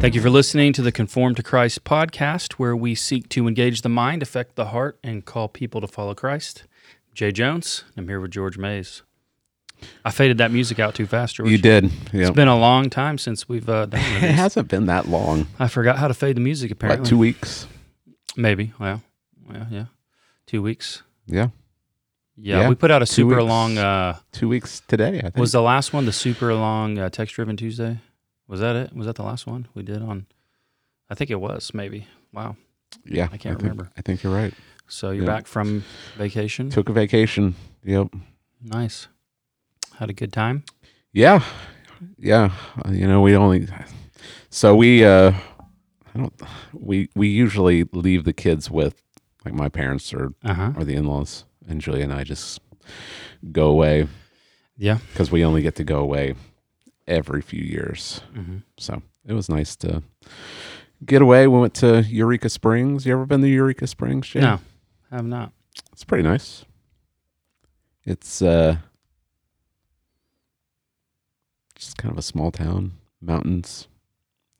Thank you for listening to the Conformed to Christ podcast, where we seek to engage the mind, affect the heart, and call people to follow Christ. Jay Jones. I'm here with George Mays. I faded that music out too fast, George. You did. It's been a long time since we've uh, done one of It hasn't been that long. I forgot how to fade the music. Apparently, Like two weeks. maybe. Well, yeah, yeah, two weeks. Yeah. Yeah, Yeah, we put out a two super weeks. long. Uh, Two weeks today, I think. was the last one the super long uh, text driven Tuesday? Was that it? Was that the last one we did on? I think it was. Maybe. Wow. yeah. I can't think- remember. I think you're right. So you're back from vacation. Took a vacation. Yep. Nice. Had a good time. Yeah. Yeah. Uh, You know, we only so we uh I don't we we usually leave the kids with like my parents or Uh huh. or the in-laws and Julia and I just go away Yeah. because we only get to go away every few years. hmm So it was nice to get away. We went to Eureka Springs. You ever been to Eureka Springs, Jay? No, have not. It's pretty nice. It's uh just kind of a small town, mountains.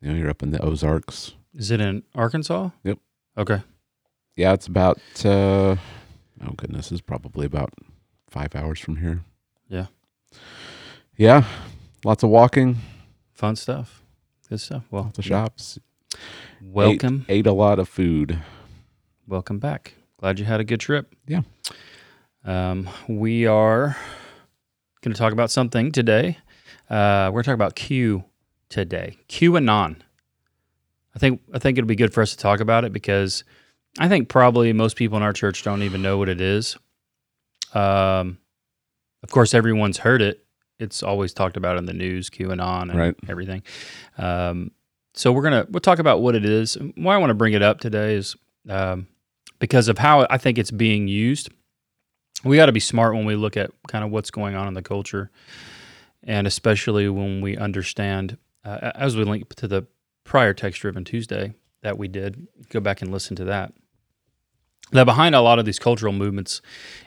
You know, you're up in the Ozarks. Is it in Arkansas? Yep. Okay. Yeah, it's about uh oh goodness, it's probably about five hours from here. Yeah. Yeah. Lots of walking, Fun stuff. Good stuff. Well, the shops. welcome. Ate a lot of food. Welcome back. Glad you had a good trip. Yeah. Um, we are going to talk about something today. Uh, we're going to talk about Q today. QAnon. I think I think it'll be good for us to talk about it because I think probably most people in our church don't even know what it is. Um, of course, everyone's heard it. It's always talked about in the news, QAnon and Right. everything. Um, so we're gonna we'll talk about what it is. Why I want to bring it up today is um, because of how I think it's being used. We got to be smart when we look at kind of what's going on in the culture, and especially when we understand, uh, as we link to the prior text driven Tuesday that we did. Go back and listen to that. That behind a lot of these cultural movements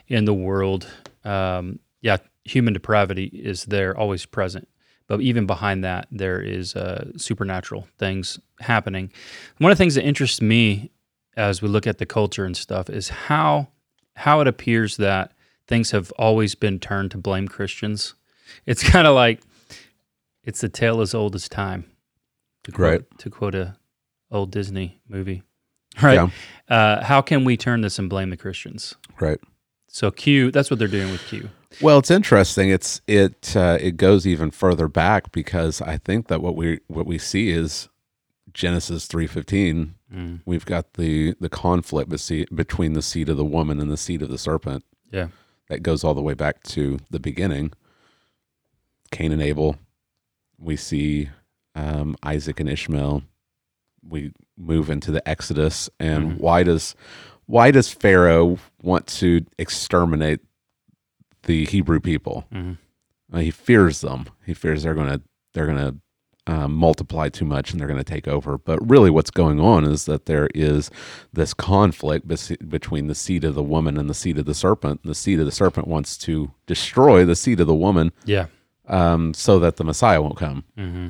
in the world, um, yeah, human depravity is there, always present. But even behind that, there is uh, supernatural things happening. One of the things that interests me as we look at the culture and stuff is how how it appears that things have always been turned to blame Christians. It's kind of like it's a tale as old as time. To quote, Right. To quote a old Disney movie, right? Yeah. Uh, how can we turn this and blame the Christians? Right. So Q, that's what they're doing with Q. Well, it's interesting. It's it uh, it goes even further back because I think that what we what we see is Genesis three fifteen. Mm. We've got the the conflict between the seed of the woman and the seed of the serpent. Yeah. that goes all the way back to the beginning. Cain and Abel. We see um, Isaac and Ishmael. We move into the Exodus, and Mhm. why does why does Pharaoh want to exterminate the Hebrew people? Mhm. Uh, he fears them. He fears they're gonna they're gonna um, multiply too much and they're gonna take over. But really, what's going on is that there is this conflict bes- between the seed of the woman and the seed of the serpent. The seed of the serpent wants to destroy the seed of the woman Yeah. um, so that the Messiah won't come. hmm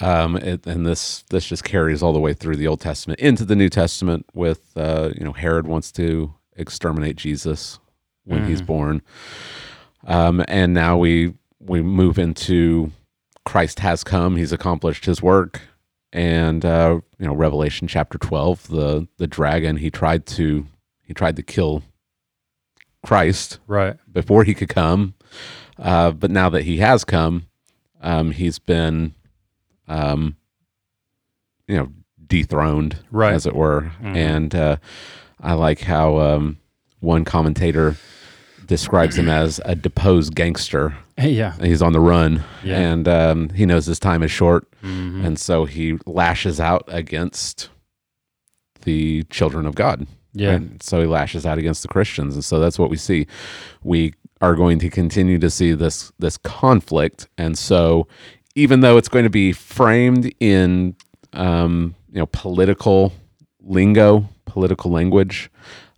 Um, it, and this this just carries all the way through the Old Testament into the New Testament. With uh, you know Herod wants to exterminate Jesus when he's Mhm. born, um, and now we we move into Christ has come; he's accomplished his work, and uh, you know Revelation chapter twelve, the the dragon he tried to he tried to kill Christ Right. before he could come. Uh, but now that he has come, um, he's been, um, you know, dethroned, Right. as it were. Mhm. And uh, I like how um, one commentator describes him as a deposed gangster. Yeah. He's on the run, Yeah. and um, he knows his time is short, Mhm. and so he lashes out against the children of God. Yeah. And so he lashes out against the Christians. And so that's what we see. We are going to continue to see this this conflict. And so even though it's going to be framed in um, you know political lingo, political language,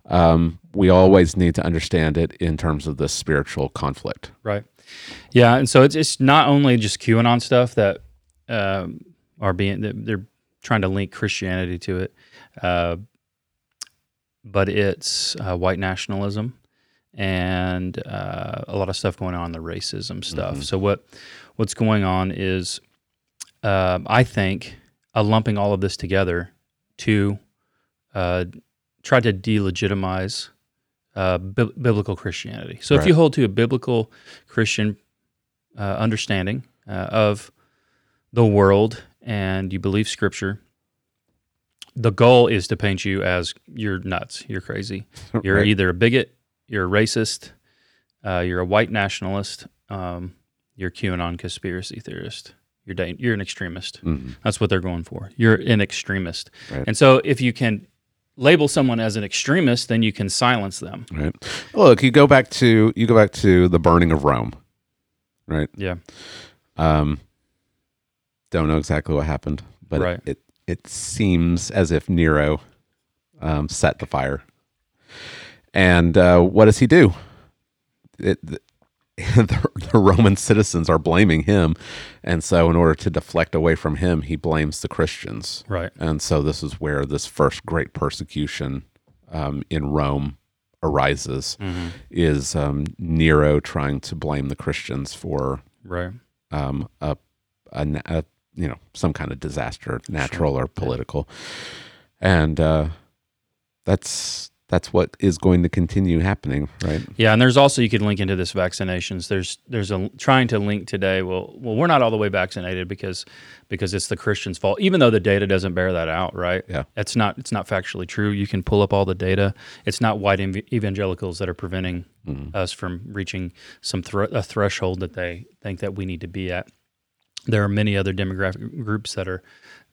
um, we always need to understand it in terms of the spiritual conflict. Right. Yeah, and so it's it's not only just QAnon stuff that um, are being they're- they're trying to link Christianity to it, uh, but it's uh, white nationalism and uh, a lot of stuff going on the racism stuff. So what what's going on is um I think uh, lumping all of this together to uh, try to delegitimize uh, bi- biblical Christianity. So if you hold to a biblical Christian uh, understanding uh, of the world and you believe Scripture, the goal is to paint you as you're nuts, you're crazy, you're Right. either a bigot, you're a racist, uh, you're a white nationalist, um, you're a QAnon conspiracy theorist. You're da- you're an extremist. Mhm. That's what they're going for. You're an extremist. Right. And so if you can label someone as an extremist, then you can silence them. Right. Look, you go back to you go back to the burning of Rome. Right. Yeah. Um, don't know exactly what happened, but Right. it, it seems as if Nero um, set the fire. And uh, what does he do? It, the, the, Roman citizens are blaming him, and so in order to deflect away from him, he blames the Christians. Right. And so this is where this first great persecution um, in Rome arises. Is um, Nero trying to blame the Christians for Right. um, a, a, a you know some kind of disaster, natural or political, and uh, that's that's what is going to continue happening, right? Yeah, and there's also you could link into this vaccinations. There's there's a trying to link today. Well, well, we're not all the way vaccinated because because it's the Christians' fault, even though the data doesn't bear that out. Right? Yeah. it's not it's not factually true. You can pull up all the data. It's not white ev- evangelicals that are preventing mm-hmm. us from reaching some thre- a threshold that they think that we need to be at. There are many other demographic groups that are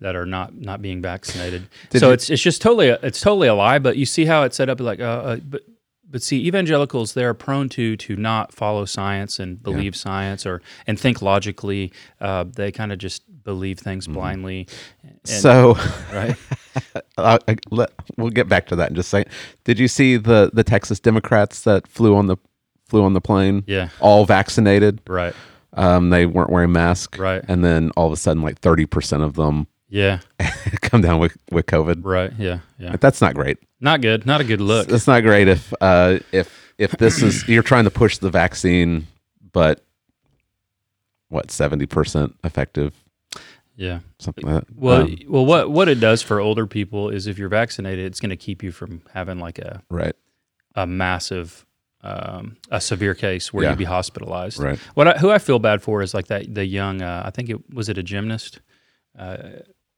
that are not not being vaccinated. Did so you- it's it's just totally a, it's totally a lie. But you see how it's set up like uh, uh but but see evangelicals they're prone to to not follow science and believe science or and think logically. Uh, they kind of just believe things blindly. And, so right. uh, I- let, we'll get back to that in just a second. Did you see the the Texas Democrats that flew on the flew on the plane? Yeah. all vaccinated. Right. Um, they weren't wearing masks, Right. And then all of a sudden, like thirty percent of them Yeah. come down with with COVID. Right. Yeah. Yeah. But that's not great. Not good. Not a good look. It's not great if uh, if if this is you're trying to push the vaccine, but what seventy percent effective, Yeah. something like that. Well, Um, well, what what it does for older people is if you're vaccinated, it's going to keep you from having like a right, a massive, um, a severe case where Yeah. you'd be hospitalized. right, What I, who I feel bad for is like that the young. Uh, I think it was it a gymnast, uh,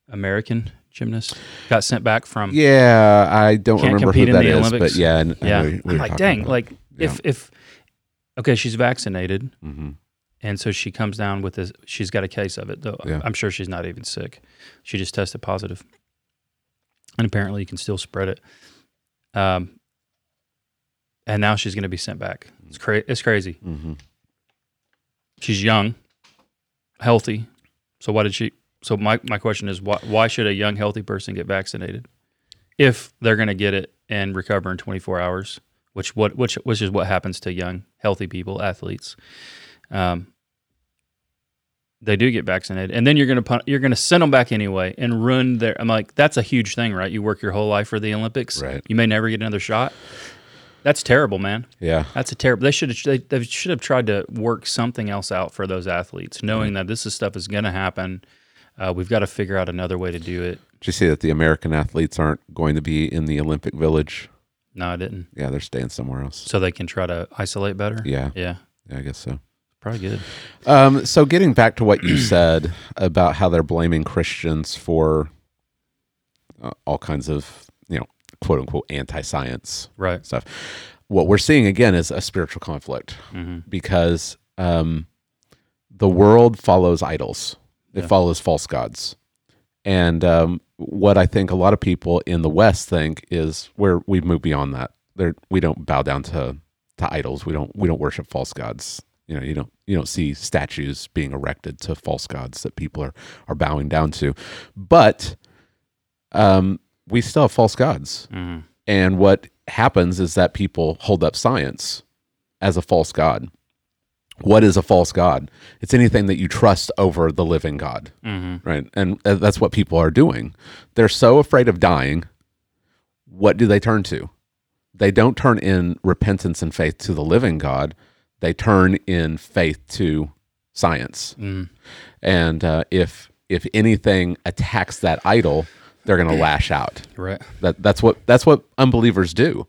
American gymnast, got sent back from. yeah. I don't remember who that the Olympics. but yeah, I yeah. we I'm like, dang, like if if okay, she's vaccinated, Mhm. and so she comes down with this. She's got a case of it, though. Yeah. I'm sure she's not even sick. She just tested positive, and apparently you can still spread it. Um, and now she's going to be sent back. It's cra- It's crazy. Mhm. She's young, healthy. So why did she? So my my question is why why should a young healthy person get vaccinated if they're going to get it and recover in 24 hours? Which what which which is what happens to young healthy people athletes. Um, they do get vaccinated, and then you're gonna you're gonna send them back anyway and ruin their. I'm like, that's a huge thing, right? You work your whole life for the Olympics, Right. You may never get another shot. That's terrible, man. Yeah, That's a terrible. They should have. They, they should have tried to work something else out for those athletes, knowing that this is stuff is going to happen. Uh, we've got to figure out another way to do it. did you see that the American athletes aren't going to be in the Olympic Village? No, I didn't. Yeah, they're staying somewhere else. So they can try to isolate better. Yeah, Yeah. yeah, I guess so. Probably good. Um, so getting back to what you said about how they're blaming Christians for uh, all kinds of, you know, quote unquote anti-science Right. stuff. What we're seeing again is a spiritual conflict hmm because um, the world follows idols. It Yeah. follows false gods. And um, what I think a lot of people in the West think is where we've moved beyond that. There, we don't bow down to to idols. We don't we don't worship false gods. You know, you don't you don't see statues being erected to false gods that people are are bowing down to. But um, we still have false gods. hmm And what happens is that people hold up science as a false god. What is a false god? It's anything that you trust over the living God, right? And uh, that's what people are doing. They're so afraid of dying. What do they turn to? They don't turn in repentance and faith to the living God. They turn in faith to science. And uh, if if anything attacks that idol, they're going to lash out. Right. That that's what that's what unbelievers do,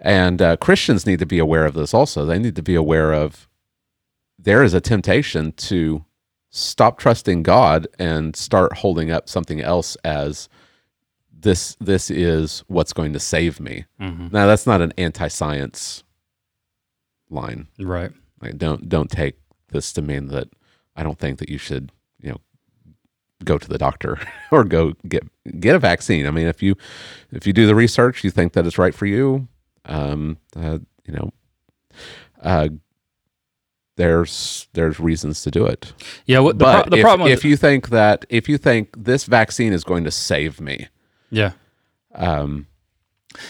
and uh, Christians need to be aware of this. Also, they need to be aware of there is a temptation to stop trusting God and start holding up something else as this this is what's going to save me. Now, that's not an anti-science line. Right. Like, don't don't take this to mean that I don't think that you should, you know, go to the doctor or go get get a vaccine. I mean, if you if you do the research, you think that it's right for you, um, uh, you know, uh, there's there's reasons to do it. Yeah. What the, But pro- the if, problem? if you think that if you think this vaccine is going to save me, yeah. um,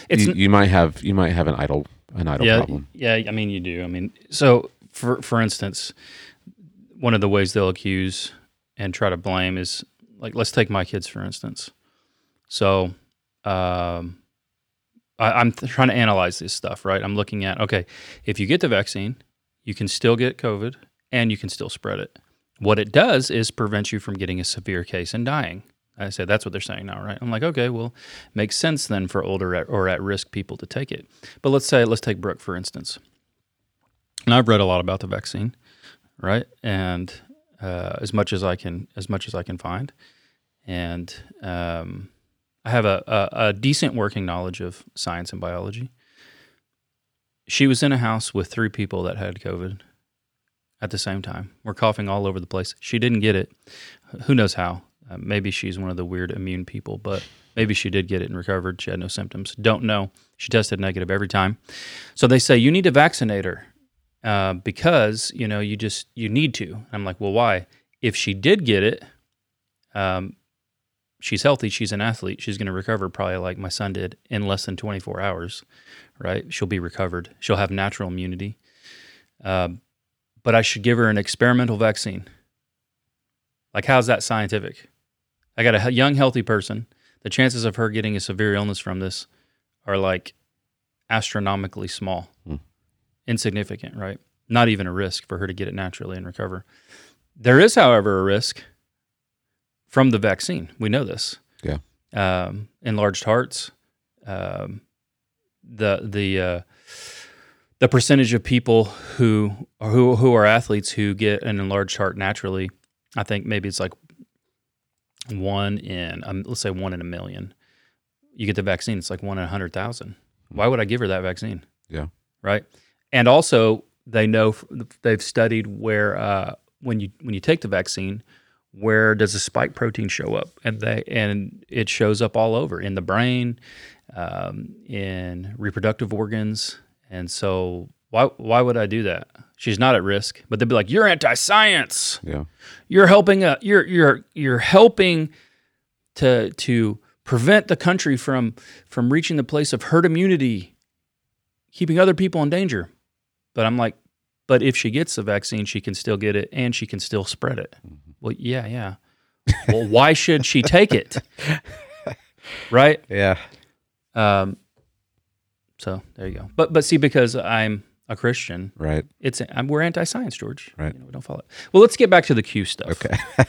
It's you, you might have you might have an idle an idle yeah, problem. yeah. I mean, you do. I mean, so for for instance, one of the ways they'll accuse and try to blame is like, let's take my kids for instance. So, um, I, I'm trying to analyze this stuff, right? I'm looking at okay, if you get the vaccine, you can still get COVID and you can still spread it. What it does is prevent you from getting a severe case and dying. I said that's what they're saying now, right? I'm like, okay, well, makes sense then for older at, or at risk people to take it. But let's say let's take Brooke for instance. And I've read a lot about the vaccine, right? And uh, as much as I can, as much as I can find, and um, I have a, a, a decent working knowledge of science and biology. She was in a house with three people that had COVID at the same time. We're coughing all over the place. She didn't get it. Who knows how? Uh, maybe she's one of the weird immune people, but maybe she did get it and recovered. She had no symptoms. Don't know. She tested negative every time. So they say you need to vaccinate her uh, because you know you just you need to. I'm like, well, why? If she did get it, um, she's healthy. She's an athlete. She's going to recover probably like my son did in less than 24 hours. Right? She'll be recovered. She'll have natural immunity. Uh, but I should give her an experimental vaccine. Like, how's that scientific? I got a young, healthy person. The chances of her getting a severe illness from this are like astronomically small, Hmm. insignificant, right? Not even a risk for her to get it naturally and recover. There is, however, a risk from the vaccine. We know this. Yeah. Um, enlarged hearts, um, the the uh, the percentage of people who who who are athletes who get an enlarged heart naturally, I think maybe it's like one in um, let's say one in a million. You get the vaccine, it's like one in a hundred thousand. Why would I give her that vaccine? Yeah. Right. And also, they know they've studied where uh, when you when you take the vaccine, where does the spike protein show up? And they and it shows up all over in the brain, um, in reproductive organs. And so, why why would I do that? She's not at risk, but they'd be like, "You're anti-science. Yeah. You're helping. A, you're you're you're helping to to prevent the country from from reaching the place of herd immunity, keeping other people in danger." But I'm like, but if she gets the vaccine, she can still get it and she can still spread it. Well, yeah, yeah. well, why should she take it? right? Yeah. Um, so there you go. But but see, because I'm a Christian, Right. it's I'm, we're anti-science, George. Right. You know, we don't follow it. Well, let's get back to the Q stuff. Okay.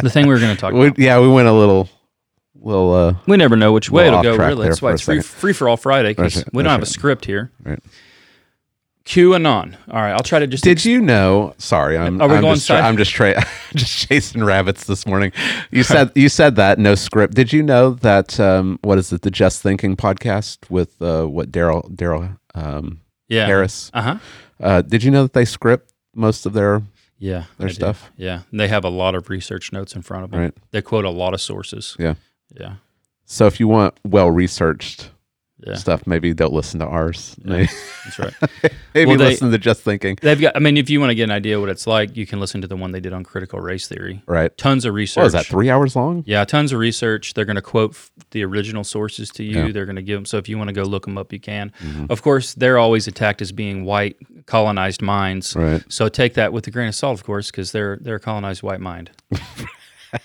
The thing we were going to talk We, about. yeah, we went a little, Well, uh We never know which way it'll go. Really, that's why it's free, free for all Friday because we don't have a script here. Right. QAnon. All right, I'll try to just. Did you know? Sorry, I'm. Are we I'm going just, side- I'm just tra- just chasing rabbits this morning. You said you said that no script. Did you know that? Um, what is it? The Just Thinking podcast with uh, what Darrell Darrell um, yeah. Harris. Uh huh. Uh, did you know that they script most of their Yeah. their stuff? Yeah, and they have a lot of research notes in front of them. Right. They quote a lot of sources. Yeah. Yeah. So if you want well researched Yeah. stuff. Maybe don't listen to ours. Maybe, That's right. maybe Well, they- listen to just thinking. They've got. I mean, if you want to get an idea what it's like, you can listen to the one they did on critical race theory. Right. Tons of research. What is that? Three hours long? Yeah, tons of research. They're going to quote f- the original sources to you. Yeah. Mm-hmm. They're going to give them. So if you want to go look them up, you can. Of course, they're always attacked as being white colonized minds. Right. So take that with a grain of salt, of course, because they're they're a colonized white mind.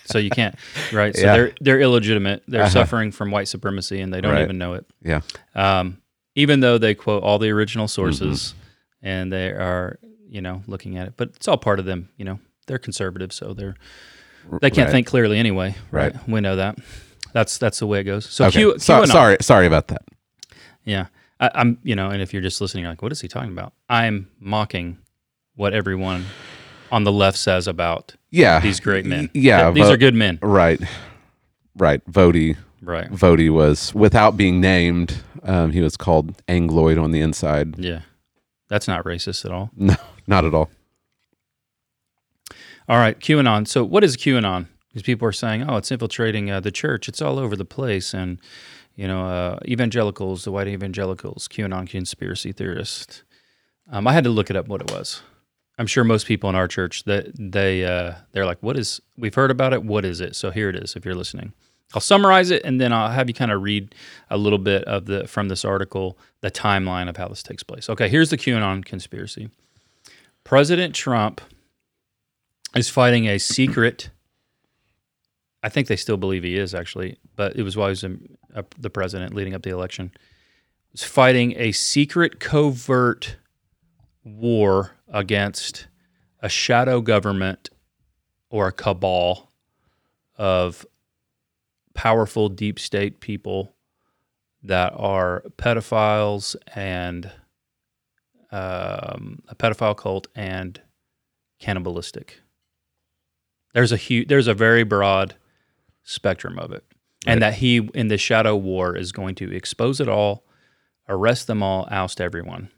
so you can't, right? So Yeah. they're they're illegitimate. They're Uh-huh. suffering from white supremacy, and they don't Right. even know it. Yeah. Um, even though they quote all the original Mm-hmm. sources, and they are, you know, looking at it, but it's all part of them. You know, they're conservative, so they're they can't Right. think clearly anyway. Right. Right. We know that. That's that's the way it goes. So Okay. Q, So- QAnon. sorry. Sorry about that. Yeah. I, I'm, you know, and if you're just listening, you're like, what is he talking about? I'm mocking what everyone on the left says about Yeah. these great men. Yeah. Th- these Vo- are good men. Right. Right. Voddie. Right. Voddie was without being named. Um, he was called Angloid on the inside. Yeah. That's not racist at all. No, not at all. All right. QAnon. So what is QAnon? Because people are saying, oh, it's infiltrating uh, the church. It's all over the place. And, you know, uh, evangelicals, the white evangelicals, QAnon conspiracy theorists. Um, I had to look it up what it was. I'm sure most people in our church that they uh, they're like, "What is? We've heard about it. What is it?" So here it is. If you're listening, I'll summarize it and then I'll have you kind of read a little bit of the from this article the timeline of how this takes place. Okay, here's the QAnon conspiracy. President Trump is fighting a secret. I think they still believe he is actually, but it was while he was in, uh, the president leading up the election. Is fighting a secret covert war against a shadow government or a cabal of powerful deep state people that are pedophiles and um, a pedophile cult and cannibalistic. There's a huge, there's a very broad spectrum of it, and that he in the shadow war is going to expose it all, arrest them all, oust everyone.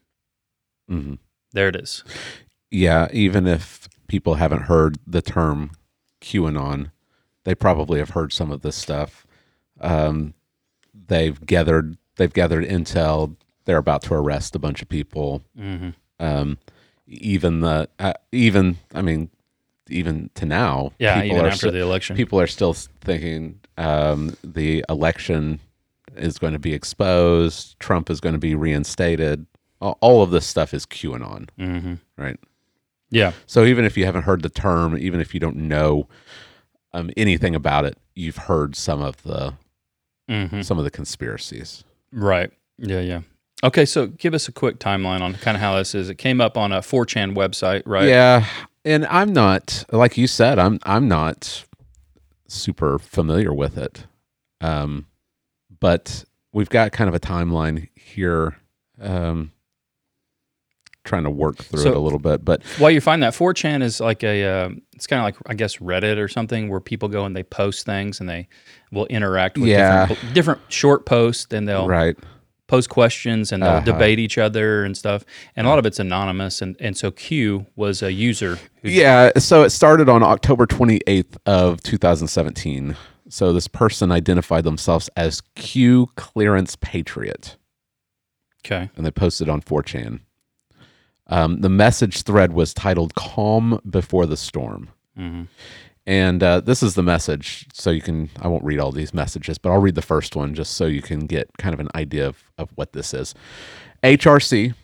hmm There it is. Yeah. Even if people haven't heard the term QAnon, they probably have heard some of this stuff. Um, they've gathered. They've gathered intel. They're about to arrest a bunch of people. hmm Um, even the uh, even I mean, even to now, Yeah, people even are after sti- the election. people are still thinking um, the election is going to be exposed. Trump is going to be reinstated. All of this stuff is QAnon, hmm right? Yeah, So even if you haven't heard the term, even if you don't know um, anything about it, you've heard some of the hmm some of the conspiracies. right. Yeah, yeah. Okay, so give us a quick timeline on kind of how this is. It came up on a 4chan website, right? Yeah, and I'm not like you said. I'm I'm not super familiar with it, um, but we've got kind of a timeline here. Um, trying to work through So- it a little bit, but While you find that 4chan is like a, uh, it's kind of like I guess Reddit or something where people go and they post things and they will interact with Yeah. different, different short posts and they'll right, post questions and they'll Uh-huh. debate each other and stuff. And a lot of it's anonymous. And, and so Q was a user. Who, yeah. So it started on October 28th of 2017. So this person identified themselves as Q Clearance Patriot. Okay. and they posted on 4chan. Um, the message thread was titled "Calm Before the Storm," hmm and uh, this is the message. So you can, I won't read all these messages, but I'll read the first one just so you can get kind of an idea of, of what this is. HRC,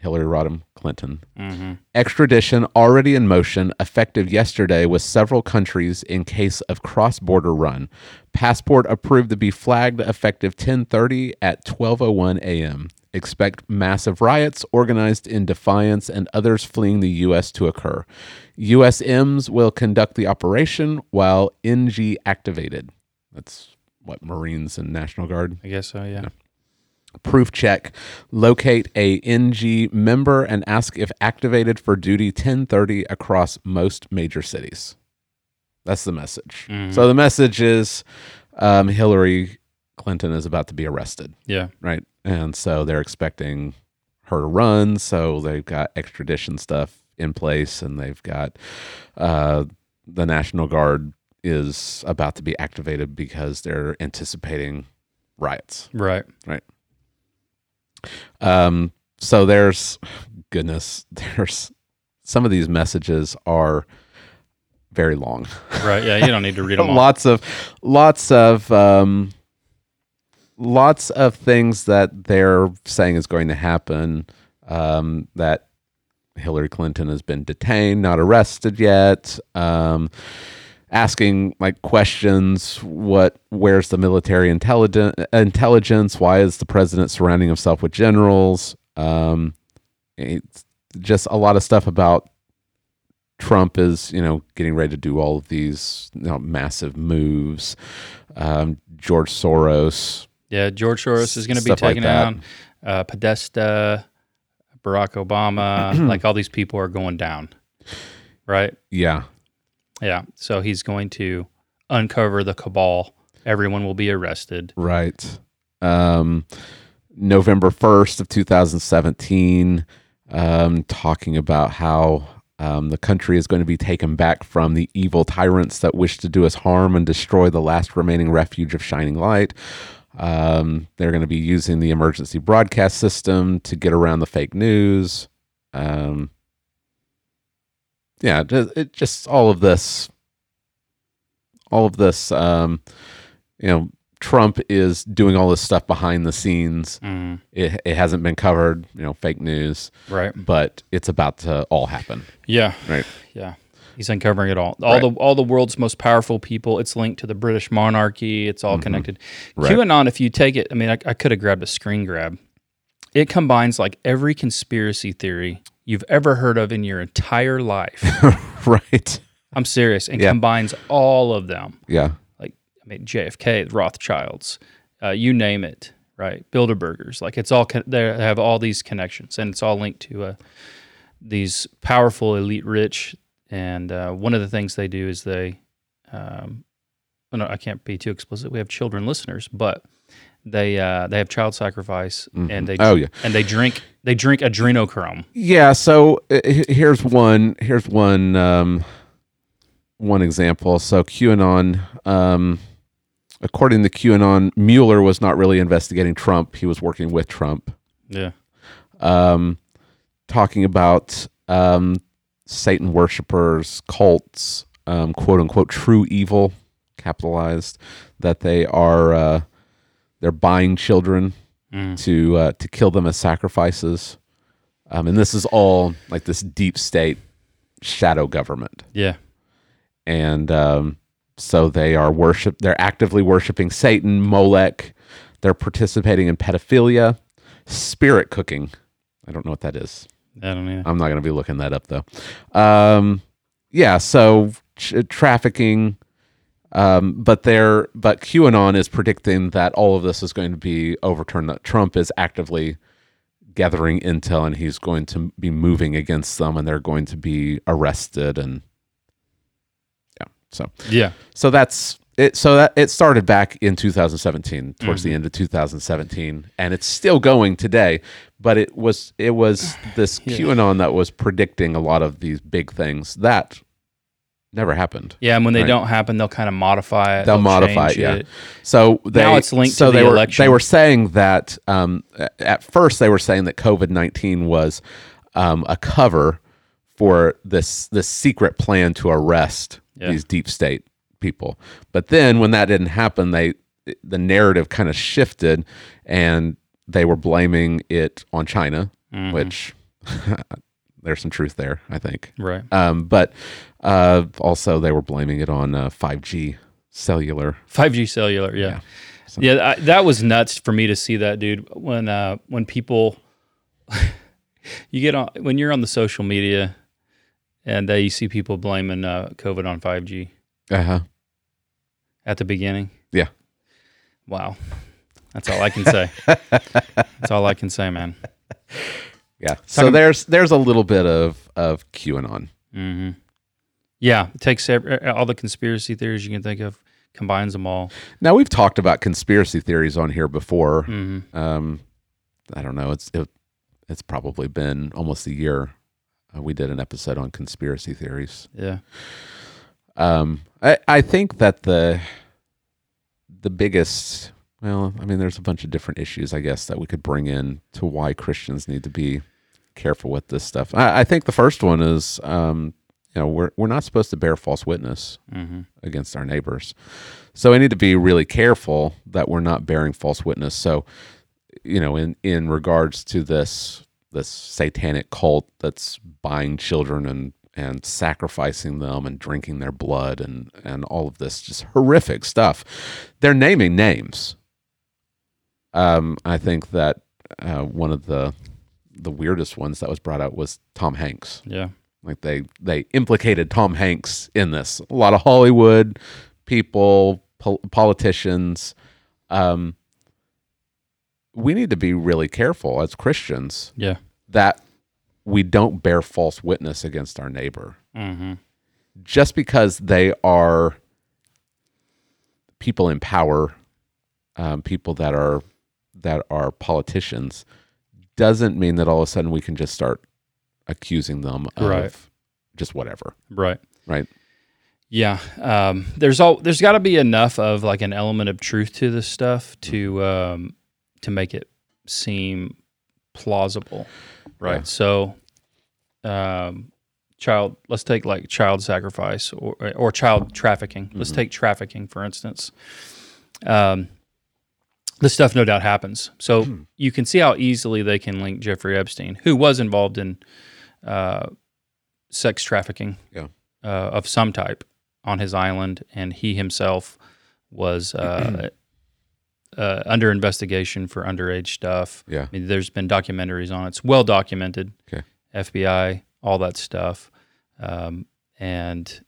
Hillary Rodham Clinton, hmm extradition already in motion, effective yesterday with several countries in case of cross-border run. Passport approved to be flagged effective 10:30 at 12:01 a.m. Expect massive riots organized in defiance and others fleeing the U.S. to occur. USMs will conduct the operation while NG activated. That's what Marines and National Guard I guess so. Yeah. Proof check locate a ng member and ask if activated for duty 1030 across most major cities that's the message Mhm. so the message is um, hillary clinton is about to be arrested Yeah. right and so they're expecting her to run so they've got extradition stuff in place and they've got uh, the national guard is about to be activated because they're anticipating riots Right. Right. Um, so there's goodness, there's some of these messages are very long. Right. Yeah. You don't need to read them all. lots of lots of um, lots of things that they're saying is going to happen. Um, that Hillary Clinton has been detained, not arrested yet. Um, asking like questions what where's the military intelligence intelligence why is the president surrounding himself with generals um it's just a lot of stuff about Trump is, you know, getting ready to do all of these you know, massive moves. Um, George Soros, Yeah. George Soros is going to be Stuff like taken that. Uh, Podesta, Barack Obama, like all these people are going down. Right. yeah, Yeah. So he's going to uncover the cabal. Everyone will be arrested. right. Um, November 1st of 2017, um, talking about how um, the country is going to be taken back from the evil tyrants that wish to do us harm and destroy the last remaining refuge of shining light. Um, they're going to be using the emergency broadcast system to get around the fake news. Um, yeah, it, it just all of this, all of this. Um, you know, Trump is doing all this stuff behind the scenes. Mm, It, it hasn't been covered. You know, fake news, right. but it's about to all happen. Yeah. Right. Yeah. He's uncovering it all. All Right. the all the world's most powerful people. It's linked to the British monarchy. It's all connected. Mm-hmm. Right. QAnon, if you take it, I mean, I, I could have grabbed a screen grab. It combines like every conspiracy theory you've ever heard of in your entire life. right. I'm serious, and Yeah. combines all of them. Yeah. Like, I mean, JFK, Rothschilds, uh, you name it, right? Bilderbergers, like it's all con- they have all these connections, and it's all linked to uh, these powerful elite rich. And uh, one of the things they do is they, um, no, I can't be too explicit. We have children listeners, but they uh, they have child sacrifice, and they Oh, yeah. and they drink they drink adrenochrome. Yeah. So uh, here's one. Here's one. Um, one example. So QAnon. Um, according to QAnon, Mueller was not really investigating Trump. He was working with Trump. Yeah, um, talking about um, Satan worshippers, cults, um, quote unquote, true evil, capitalized, that they are uh, they're buying children Mm. to uh, to kill them as sacrifices, um, and this is all like this deep state shadow government, yeah, and um, so they are worship. They're actively worshiping Satan, Molech. They're participating in pedophilia, spirit cooking. I don't know what that is. I don't know. I'm not going to be looking that up though. Um, yeah, so ch- trafficking, um, but there, but QAnon is predicting that all of this is going to be overturned. That Trump is actively gathering intel and he's going to be moving against them, and they're going to be arrested. And yeah, so Yeah, so that's it. So that it started back in 2017, towards the end of 2017, and it's still going today. But it was it was this QAnon that was predicting a lot of these big things that never happened. yeah. And when they Right. don't happen, they'll kind of modify it. They'll modify it, yeah. it. So they, Now it's linked so to the were, election. They were saying that um, at first they were saying that COVID nineteen was um, a cover for this this secret plan to arrest Yeah. these deep state people. But then when that didn't happen, they the narrative kind of shifted, and they were blaming it on China, Mhm. which there's some truth there, I think. Right. Um, but uh, also they were blaming it on uh, 5G cellular 5G cellular, yeah. Yeah. Yeah, I, that was nuts for me to see that, dude. When uh when people you get on when you're on the social media and uh, you see people blaming uh, COVID on 5G Uh-huh. at the beginning. Yeah. Wow. That's all I can say. That's all I can say, man. Yeah. So Talking- there's there's a little bit of of QAnon. hmm Yeah, it takes every, all the conspiracy theories you can think of, combines them all. Now we've talked about conspiracy theories on here before. hmm Um, I don't know. It's it, it's probably been almost a year. Uh, we did an episode on conspiracy theories. Yeah. Um, I I think that the the biggest well, I mean, there's a bunch of different issues, I guess, that we could bring in to why Christians need to be careful with this stuff. I, I think the first one is, um, you know, we're we're not supposed to bear false witness Mm-hmm. against our neighbors, so we need to be really careful that we're not bearing false witness. So, you know, in in regards to this this satanic cult that's buying children and and sacrificing them and drinking their blood and and all of this just horrific stuff. They're naming names. Um, I think that uh, one of the the weirdest ones that was brought out was Tom Hanks. Yeah. Like they they implicated Tom Hanks in this. A lot of Hollywood people, pol- politicians. Um, we need to be really careful as Christians Yeah. that we don't bear false witness against our neighbor Mm-hmm. just because they are people in power, um, people that are that are politicians, doesn't mean that all of a sudden we can just start accusing them of Right. just whatever. Right. Right. Yeah. Um, there's all there's got to be enough of like an element of truth to this stuff to um, to make it seem plausible, right? Yeah. So, um, child. Let's take like child sacrifice or or child trafficking. Let's take trafficking for instance. Um, this stuff no doubt happens. So you can see how easily they can link Jeffrey Epstein, who was involved in uh, sex trafficking Yeah. uh, of some type on his island, and he himself was uh, uh, under investigation for underage stuff. Yeah. I mean, there's been documentaries on it. It's well documented. Okay. FBI, all that stuff, um, and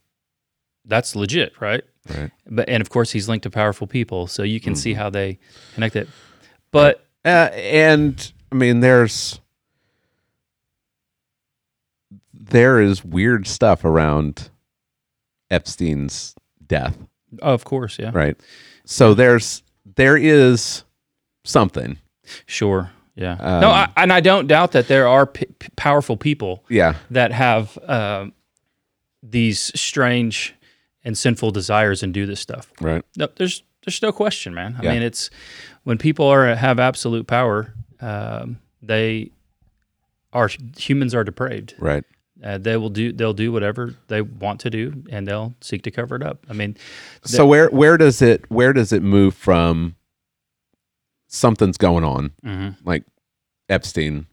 that's legit, right? Right. But and of course, he's linked to powerful people, so you can Mm-hmm. see how they connect it. But Uh, and I mean, there's there is weird stuff around Epstein's death, of course, yeah, right? So there's there is something. sure, yeah. Um, no, I, and I don't doubt that there are p- p- powerful people Yeah. that have um, these strange and sinful desires and do this stuff. Right. No, there's there's no question, man. I Yeah. mean, it's when people are have absolute power, um, they are humans are depraved. Right. Uh, they will do they'll do whatever they want to do, and they'll seek to cover it up. I mean, So where where does it where does it move from something's going on mhm. like Epstein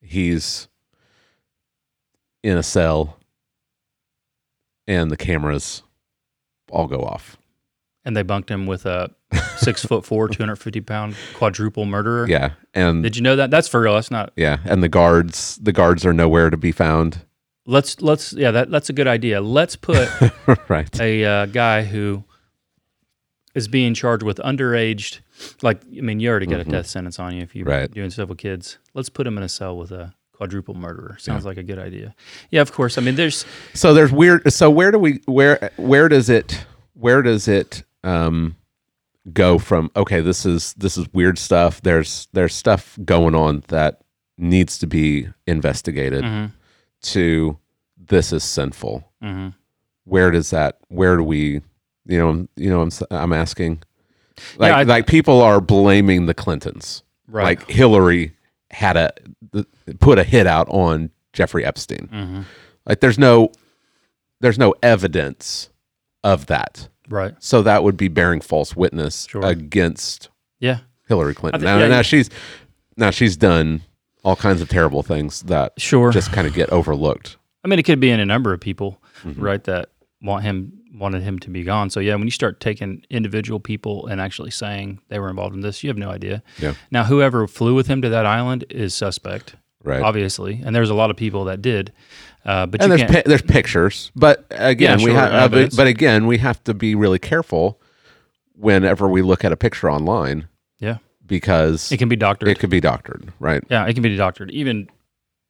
he's in a cell and the cameras all go off. and they bunked him with a six foot four, two hundred fifty pound quadruple murderer. Yeah. And Did you know that? That's for real. That's not. yeah, and the guards the guards are nowhere to be found. Let's let's yeah. That that's a good idea. Let's put right. a uh, guy who is being charged with underaged, like I mean, you already got a death sentence on you if you're Mm-hmm. Right. doing stuff with kids. Let's put him in a cell with a quadruple murderer. Sounds like a good idea. Yeah, of course. I mean, there's So there's weird so where do we where where does it where does it um go from okay this is this is weird stuff there's there's stuff going on that needs to be investigated Mhm. To this is sinful Mhm. where does that where do we you know you know I'm I'm asking like Yeah, I- like people are blaming the Clintons right. like Hillary had a put a hit out on Jeffrey Epstein Mhm. like there's no there's no evidence of that right. so that would be bearing false witness Sure. against Yeah. Hillary Clinton. I thi- now, yeah, now yeah. she's now she's done all kinds of terrible things that Sure. just kind of get overlooked. I mean, it could be in a number of people, Mm-hmm. right? That want him wanted him to be gone. So yeah, when you start taking individual people and actually saying they were involved in this, you have no idea. Yeah. Now, whoever flew with him to that island is suspect, Right. obviously, and there's a lot of people that did. Uh, but and there's pi- there's pictures, but again, Yeah, we sure, have uh, but, but again, we have to be really careful whenever we look at a picture online because it can be doctored. it could be doctored, right? yeah, it can be doctored. Even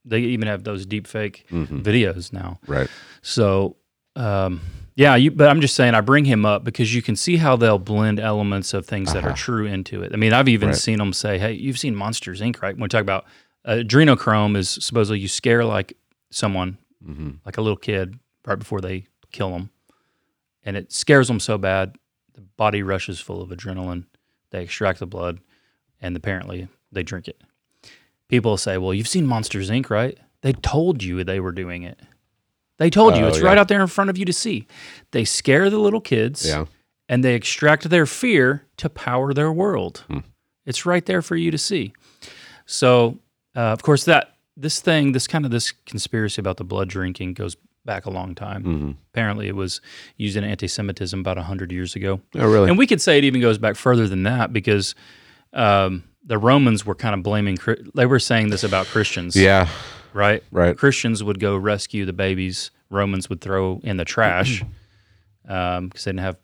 they even have those deep fake Mhm. videos now. Right. So, um, yeah, you, but I'm just saying I bring him up because you can see how they'll blend elements of things that are Uh-huh. true into it. I mean, I've even Right. seen them say, "Hey, you've seen Monsters Inc., right?" When we talk about uh, adrenochrome, is supposedly you scare like someone, hmm like a little kid, right before they kill them, and it scares them so bad the body rushes full of adrenaline, they extract the blood, and apparently they drink it. People say, "Well, you've seen Monsters Inc., right? They told you they were doing it. They told you Oh, it's yeah. right out there in front of you to see. They scare the little kids, Yeah. and they extract their fear to power their world. Hmm. It's right there for you to see. So, uh, of course, that this thing, this kind of this conspiracy about the blood drinking goes back a long time. Mm-hmm. Apparently, it was used in anti-Semitism about hundred years ago, Oh, really? and we could say it even goes back further than that because um, the Romans were kind of blaming. They were saying this about Christians, yeah. right? Right. Christians would go rescue the babies. Romans would throw in the trash because they didn't have.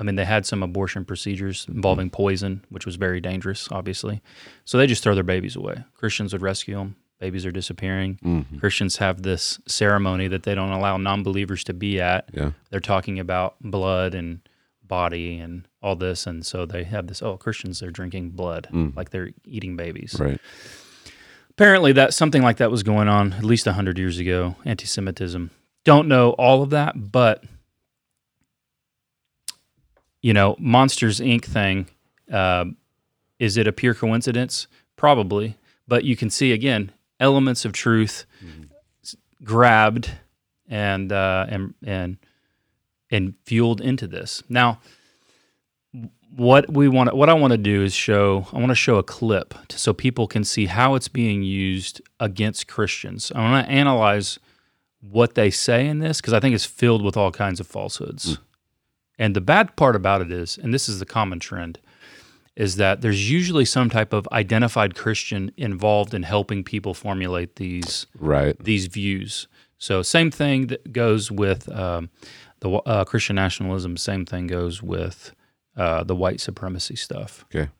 I mean, they had some abortion procedures involving poison, which was very dangerous, obviously. So they just throw their babies away. Christians would rescue them. Babies are disappearing. Mm-hmm. Christians have this ceremony that they don't allow non-believers to be at. Yeah. They're talking about blood and body and all this, and so they have this. Oh, Christians they're drinking blood, like they're eating babies. Right. apparently that something like that was going on at least 100 years ago anti-semitism. Don't know all of that but you know monsters inc. thing um, is it a pure coincidence? Probably but you can see again elements of truth s- grabbed and uh, and and and fueled into this. Now what we want what I want to do is show I want to show a clip to, so people can see how it's being used against Christians. I want to analyze what they say in this because I think it's filled with all kinds of falsehoods. And the bad part about it is, and this is the common trend, is that there's usually some type of identified Christian involved in helping people formulate these Right. these views. So same thing that goes with um, the uh, Christian nationalism. Same thing goes with uh, the white supremacy stuff. Okay.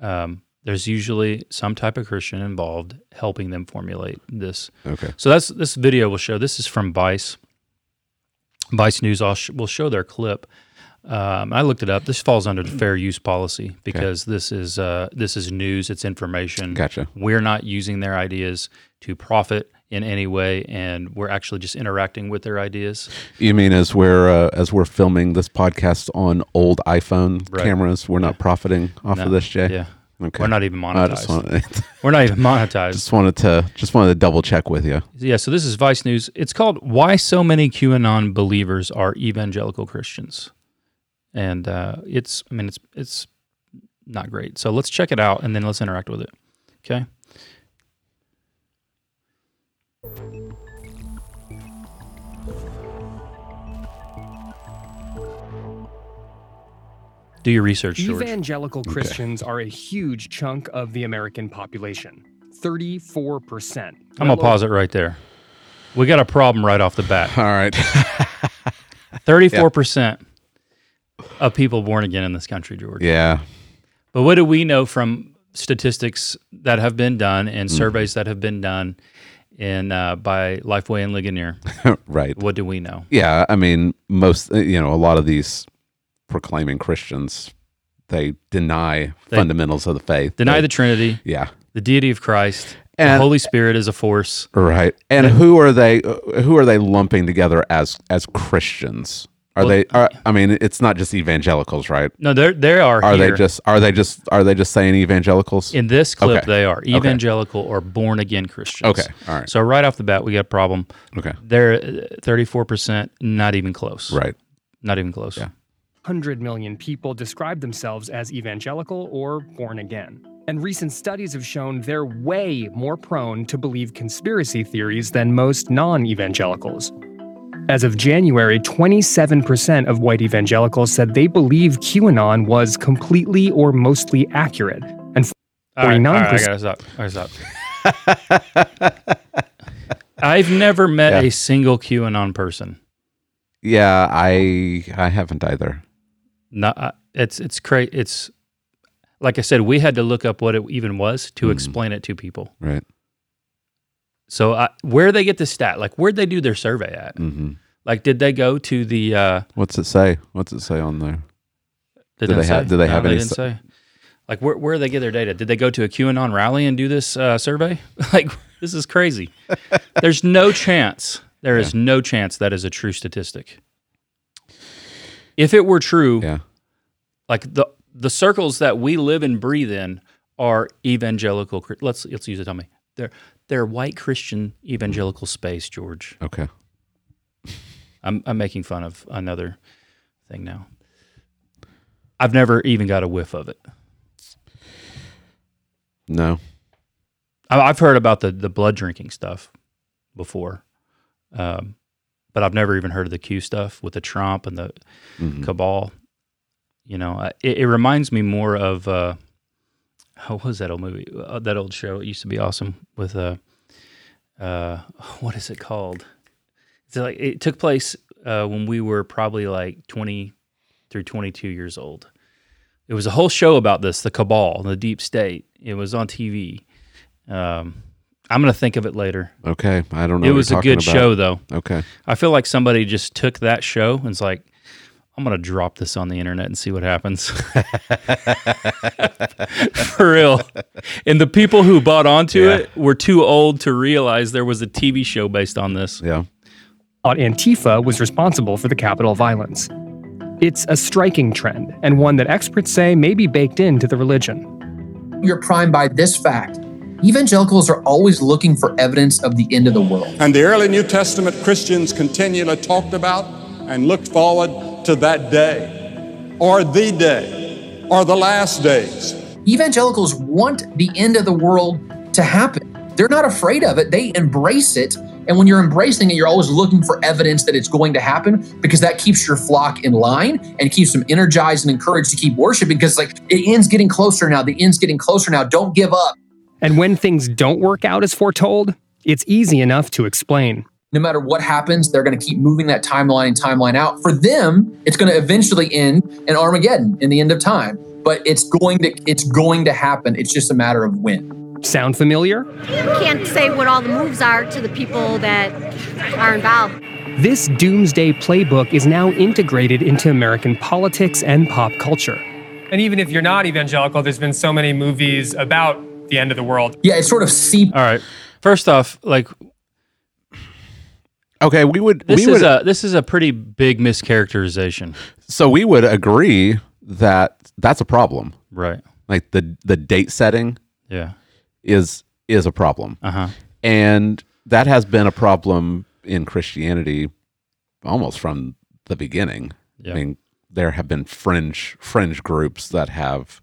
Um, there's usually some type of Christian involved helping them formulate this. Okay. So that's this video will show. This is from Vice. Vice News. I'll sh- will show their clip. Um, I looked it up. This falls under the fair use policy because this is uh, this is news. It's information. Gotcha. We're not using their ideas to profit in any way, and we're actually just interacting with their ideas. You mean as we're uh, as we're filming this podcast on old iPhone Right. cameras, we're not profiting off No, of this, Jay? Yeah, Okay. we're not even monetized. just, want, we're not even monetized. just wanted to just wanted to double check with you. Yeah, so this is Vice News. It's called "Why So Many QAnon Believers Are Evangelical Christians," and uh, it's I mean it's it's not great. So let's check it out and then let's interact with it. Okay. Do your research, George. Evangelical Christians are a huge chunk of the American population 34%. I'm gonna pause it right there. We got a problem right off the bat. All right. Thirty-four percent of people born again in this country, George. yeah. But what do we know from statistics that have been done and Mm-hmm. surveys that have been done in uh, by Lifeway and Ligonier? right. What do we know? Yeah. I mean, most uh, you know, a lot of these proclaiming Christians, they deny They- fundamentals of the faith. Deny They- the Trinity, yeah. the deity of Christ, the Holy Spirit is a force. Right. And who are they? uh, Who are they lumping together as as Christians? Are Well, they? Are, I mean, it's not just evangelicals, right? No, they they are. Are here. they just? Are they just? Are they just saying evangelicals? in this clip? Okay. They are evangelical or born again Christians. Okay. All right. So right off the bat, we got a problem. Okay. They're uh, thirty-four percent, not even close. Right. Not even close. Yeah. 100 million people describe themselves as evangelical or born again. And recent studies have shown they're way more prone to believe conspiracy theories than most non evangelicals. As of January, 27% of white evangelicals said they believe QAnon was completely or mostly accurate. And All right, all right, I 49%. gotta stop. I gotta stop. I've never met Yeah. a single QAnon person. Yeah. I I haven't either. Not, uh, it's it's cra- It's like I said, we had to look up what it even was to Mhm. explain it to people. Right. So uh, where they get the stat? Like where'd they do their survey at? hmm Like did they go to the? Uh, What's it say? What's it say on there? They Do didn't they have- do they No, have any didn't s- say. Like where where they get their data? Did they go to a QAnon rally and do this uh, survey? like this is crazy. There's no chance. There is no chance that is a true statistic. If it were true, Yeah. like the the circles that we live and breathe in are evangelical. Let's let's use it on me. They're they're white Christian evangelical space, George. Okay. I'm I'm making fun of another thing now. I've never even got a whiff of it. No. I- I've heard about the the blood drinking stuff before, um, but I've never even heard of the Q stuff with the Trump and the Mhm. cabal. You know, it, it reminds me more of uh, what was that old movie? Uh, that old show. It used to be awesome with uh, uh, what is it called? It's like it took place uh, when we were probably like twenty through twenty two years old. It was a whole show about this, the cabal, the deep state. It was on TV. Um, I'm gonna think of it later. Okay. I don't know. it was a good about. show, though. Okay. I feel like somebody just took that show and was like, I'm gonna drop this on the internet and see what happens. For real. And the people who bought onto Yeah. it were too old to realize there was a TV show based on this. Yeah. thought Antifa was responsible for the Capitol violence. It's a striking trend, and one that experts say may be baked into the religion. You're primed by this fact. Evangelicals are always looking for evidence of the end of the world. And the early New Testament Christians continually talked about and looked forward to that day, or the day, or the last days. Evangelicals want the end of the world to happen. They're not afraid of it, they embrace it. And when you're embracing it, you're always looking for evidence that it's going to happen because that keeps your flock in line and keeps them energized and encouraged to keep worshiping because, like, the end's getting closer now. The end's getting closer now. Don't give up. And when things don't work out as foretold, it's easy enough to explain. No matter what happens, they're going to keep moving that timeline and timeline out. For them, it's going to eventually end in Armageddon in the end of time. But it's going to it's going to happen. It's just a matter of when. Sound familiar? can't say what all the moves are to the people that are involved. This doomsday playbook is now integrated into American politics and pop culture. And even if you're not evangelical, there's been so many movies about the end of the world. Yeah, it's sort of seep. All right. First off, like Okay. We would. this we is would. a this is a pretty big mischaracterization. so we would agree that that's a problem. Right. Like the the date setting Yeah. is is a problem. Uh-huh. and that has been a problem in Christianity almost from the beginning. Yeah. I mean, there have been fringe fringe groups that have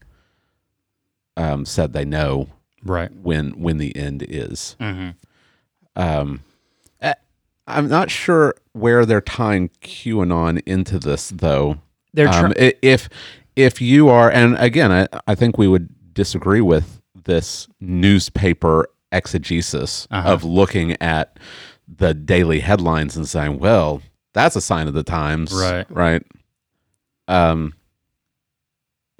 um, said they know Right. when when the end is. Mhm. Um, I'm not sure where they're tying QAnon into this, though. They're try- um, if if you are, and again, I, I think we would disagree with this newspaper exegesis Uh-huh. of looking at the daily headlines and saying, "Well, that's a sign of the times," Right. Right. Um.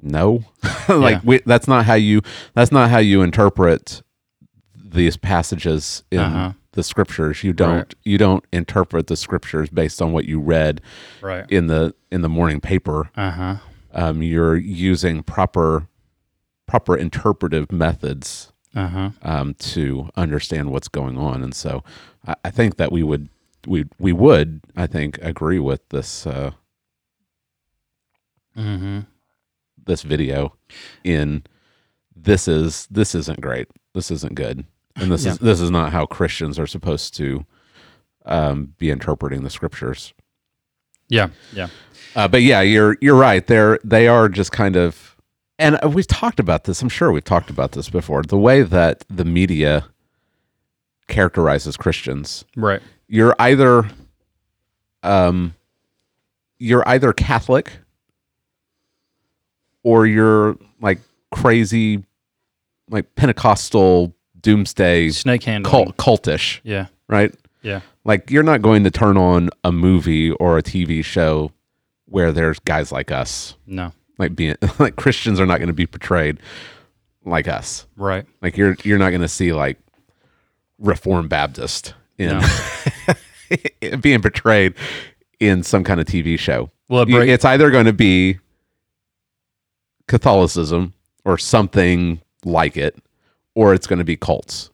No, like Yeah. we, that's not how you that's not how you interpret these passages in Uh-huh. The scriptures. You don't Right. you don't interpret the scriptures based on what you read Right. in the in the morning paper. Uh-huh. Um, you're using proper proper interpretive methods Uh-huh. um, to understand what's going on, and so I, I think that we would we we would I think agree with this uh, Mhm. this video in this is this isn't great. This isn't good, and this Yeah. is this is not how Christians are supposed to um, be interpreting the scriptures. Yeah. Yeah. Uh, but yeah, you're you're right. They're they are just kind of, and we've talked about this. I'm sure we've talked about this before. The way that the media characterizes Christians, Right. you're either, um, you're either Catholic, or you're like crazy, like Pentecostal doomsday Snake handling. cult cultish, Yeah. right? Yeah. Like you're not going to turn on a movie or a TV show where there's guys like us. No. Like being like Christians are not going to be portrayed like us. Right. Like you're you're not going to see like Reformed Baptist in being portrayed in some kind of TV show. Well, it it's either going to be Catholicism or something like it, or it's going to be cults.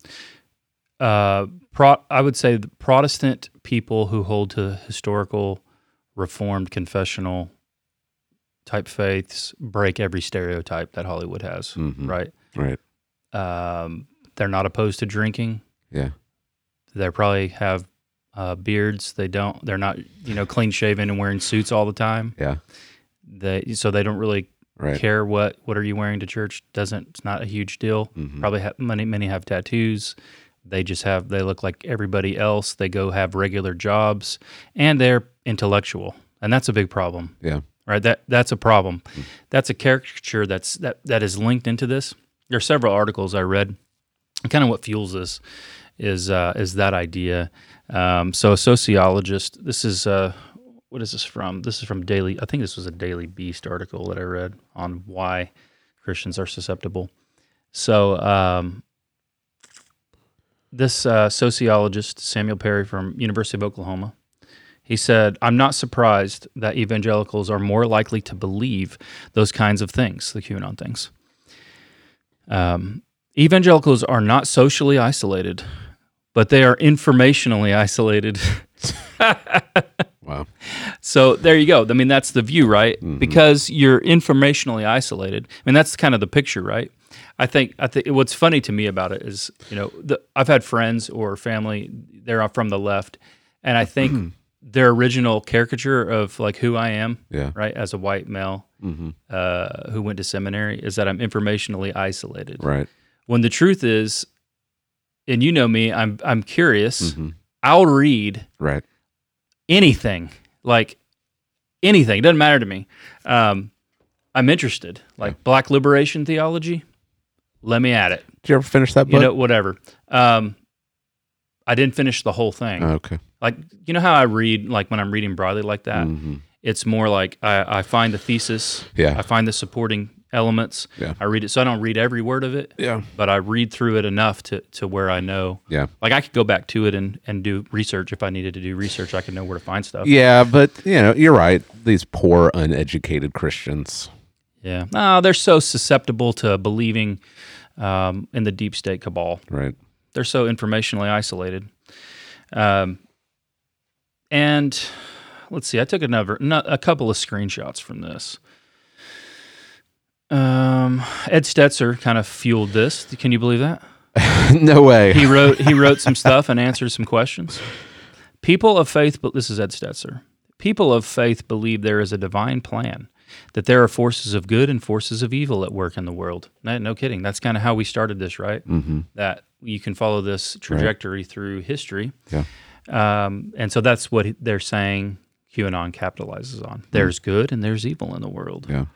uh, pro- I would say the Protestant people who hold to historical Reformed confessional type faiths break every stereotype that Hollywood has, Mhm. right? Right. Um, they're not opposed to drinking. Yeah. They probably have uh, beards. They don't. They're not, you know, clean shaven and wearing suits all the time. Yeah. They so they don't really Right. care what what are you wearing to church. Doesn't it's not a huge deal. Mhm. Probably have, many many have tattoos. They just have they look like everybody else. They go have regular jobs and they're intellectual, and that's a big problem Yeah. right? That that's a problem. That's a caricature that's that that is linked into this. There are several articles I read. Kind of what fuels this is uh, is that idea. Um, so a sociologist. This is uh, what is this from? This is from Daily. I think this was a Daily Beast article that I read on why Christians are susceptible. So um, this uh, sociologist Samuel Perry from University of Oklahoma. He said, I'm not surprised that evangelicals are more likely to believe those kinds of things, the QAnon things. Um, evangelicals are not socially isolated, but they are informationally isolated. Wow. So there you go. I mean, that's the view, right? Because you're informationally isolated. I mean, that's kind of the picture, right? I think I think what's funny to me about it is, you know, the, I've had friends or family they're from the left, and I think their original caricature of like who I am, Yeah. right, as a white male hmm uh, who went to seminary, is that I'm informationally isolated. Right. When the truth is, and you know me, I'm I'm curious. hmm I'll read Right. Anything, like anything. It doesn't matter to me. Um, I'm interested. Like Black liberation theology, let me at it. Did you ever finish that book? You know, whatever. Um, I didn't finish the whole thing. Oh, okay. like you know how I read, like when I'm reading broadly like that. Mhm. It's more like I, I find the thesis. Yeah. I find the supporting elements. Yeah. I read it, so I don't read every word of it, Yeah. but I read through it enough to to where I know. Yeah. Like I could go back to it and and do research if I needed to do research. I could know where to find stuff. Yeah, but you know, you're right. These poor, uneducated Christians. Yeah. No, they're so susceptible to believing um, in the deep state cabal. Right. They're so informationally isolated. Um, and let's see, I took another, no- a couple of screenshots from this. Um, Ed Stetzer kind of fueled this. Can you believe that? no way. He wrote he wrote some stuff and answered some questions. People of faith, but this is Ed Stetzer. People of faith believe there is a divine plan, that there are forces of good and forces of evil at work in the world. No, no kidding. That's kind of how we started this, right? hmm That you can follow this trajectory through history. Yeah. Um, and so that's what they're saying QAnon capitalizes on. There's good and there's evil in the world. Yeah.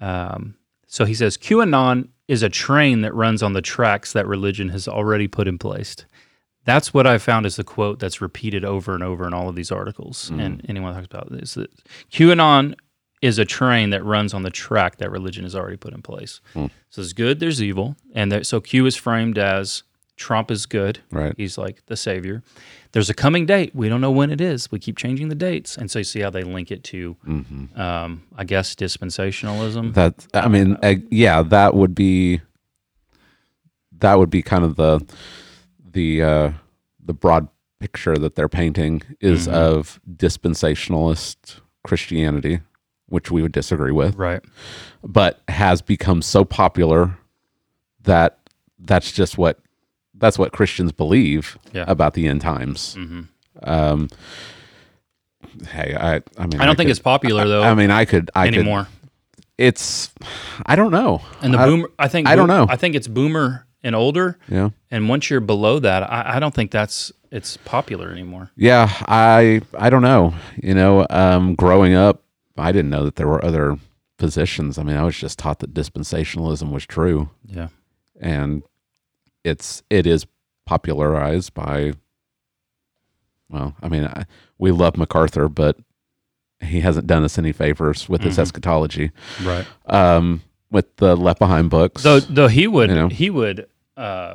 Um, so he says QAnon is a train that runs on the tracks that religion has already put in place. That's what I found is the quote that's repeated over and over in all of these articles. Mm. And anyone talks about this, that QAnon is a train that runs on the track that religion has already put in place. Hmm. So there's good, there's evil, and there, so Q is framed as Trump is good. Right. He's like the savior. There's a coming date. We don't know when it is. We keep changing the dates, and so you see how they link it to, um, I guess, dispensationalism. That I mean, uh, yeah, that would be that would be kind of the the uh, the broad picture that they're painting is Mhm. of dispensationalist Christianity, which we would disagree with, right. but has become so popular that that's just what that's what Christians believe Yeah. about the end times. hmm Um, hey, I I mean, I don't think could- it's popular though I mean, I could I could anymore. it's I don't know. and the I, boomer, I think I don't know. I think it's boomer and older, Yeah. and once you're below that, I, I don't think that's it's popular anymore. Yeah, I I don't know. You know, um growing up, I didn't know that there were other positions. I mean, I was just taught that dispensationalism was true Yeah. and it's it is popularized by well, I mean, I, we love MacArthur, but he hasn't done us any favors with his Mhm. eschatology. Right. Um with the Left Behind books. Though though he would You know. he would uh,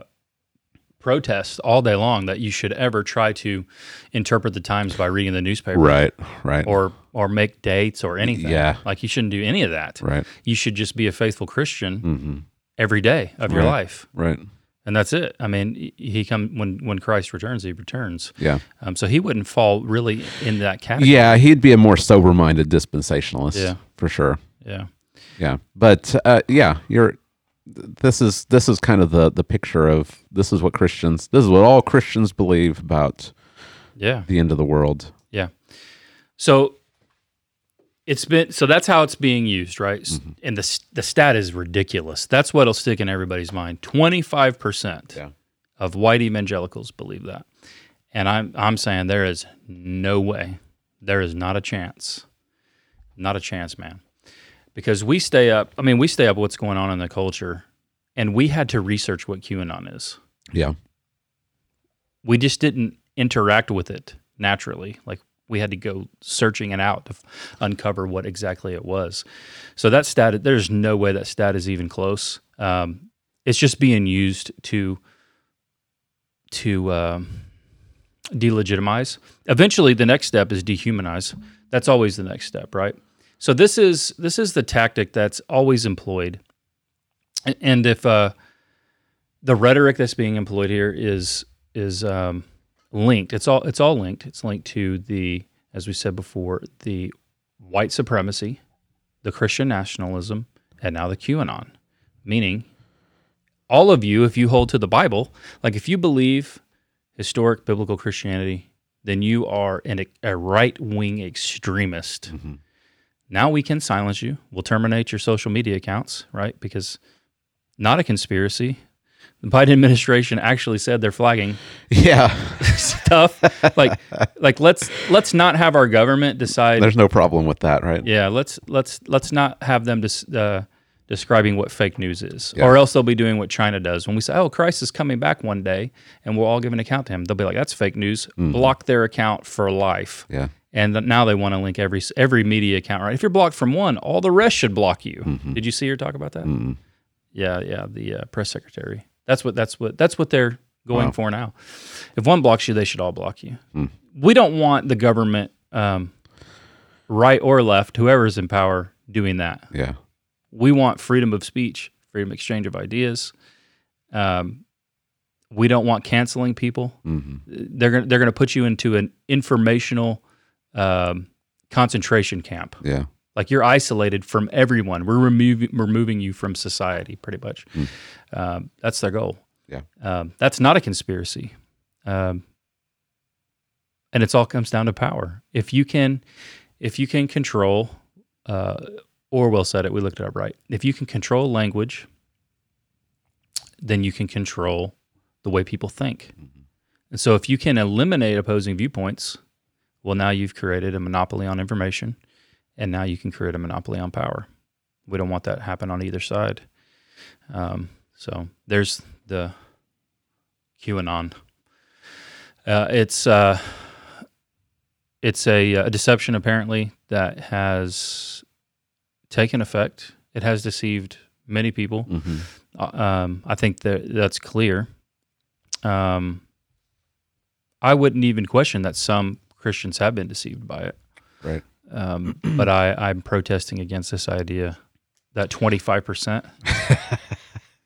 protest all day long that you should ever try to interpret the times by reading the newspaper, right, right. Or or make dates or anything. Yeah. like you shouldn't do any of that. right. You should just be a faithful Christian Mhm. every day of your life, Right. And that's it. I mean, he- come when when Christ returns, he returns. Yeah. Um, so he wouldn't fall really in that category. Yeah, he'd be a more sober-minded dispensationalist. Yeah. for sure. Yeah. Yeah, but uh, yeah, you're. This is this is kind of the the picture of this is what Christians this is what all Christians believe about Yeah. the end of the world. Yeah. So it's been so that's how it's being used, right? S- mm-hmm. And the the stat is ridiculous. That's what'll stick in everybody's mind. Twenty five percent of white evangelicals believe that, and I'm I'm saying there is no way, there is not a chance, not a chance, man, because we stay up. I mean, we stay up what's going on in the culture, and we had to research what QAnon is Yeah, we just didn't interact with it naturally. Like we had to go searching it out to uncover what exactly it was. So that stat, there's no way that stat is even close. Um, it's just being used to to um, delegitimize. Eventually, the next step is dehumanize. That's always the next step, right? So this is this is the tactic that's always employed. And if uh, the rhetoric that's being employed here is is um, linked. It's all it's all linked. It's linked to the, as we said before, the white supremacy, the Christian nationalism, and now the QAnon. Meaning, all of you, if you hold to the Bible, like if you believe historic biblical Christianity, then you are an, a right wing extremist. Mm-hmm. Now we can silence you. We'll terminate your social media accounts, right? Because not a conspiracy. The Biden administration actually said they're flagging yeah. stuff. like, like let's let's not have our government decide. There's no problem with that, right? yeah, let's let's let's not have them dis, uh, describing what fake news is, Yeah. or else they'll be doing what China does. When we say, "Oh, Christ is coming back one day," and we'll all give an account to him, they'll be like, "That's fake news." Block their account for life. Yeah. And th- now they want to link every every media account, right? If you're blocked from one, all the rest should block you. Did you see her talk about that? Yeah, yeah, the uh, press secretary. That's what that's what that's what they're going for now. If one blocks you, they should all block you. We don't want the government, um, right or left, whoever is in power, doing that. Yeah. We want freedom of speech, freedom of exchange of ideas. Um, we don't want canceling people. They're gonna they're gonna put you into an informational um, concentration camp. Yeah. Like you're isolated from everyone. We're removing removing you from society, pretty much. Um, that's their goal. Yeah. Um, that's not a conspiracy, um, and it's all comes down to power. If you can, if you can control, uh, Orwell said it. We looked it up right. If you can control language, then you can control the way people think. And so, if you can eliminate opposing viewpoints, well, now you've created a monopoly on information, and now you can create a monopoly on power. We don't want that to happen on either side. Um, so there's the QAnon. Uh, it's uh, it's a, a deception apparently that has taken effect. It has deceived many people. Uh, Um, I think that that's clear. Um, I wouldn't even question that some Christians have been deceived by it. Right. Um, but I, I'm protesting against this idea that 25%,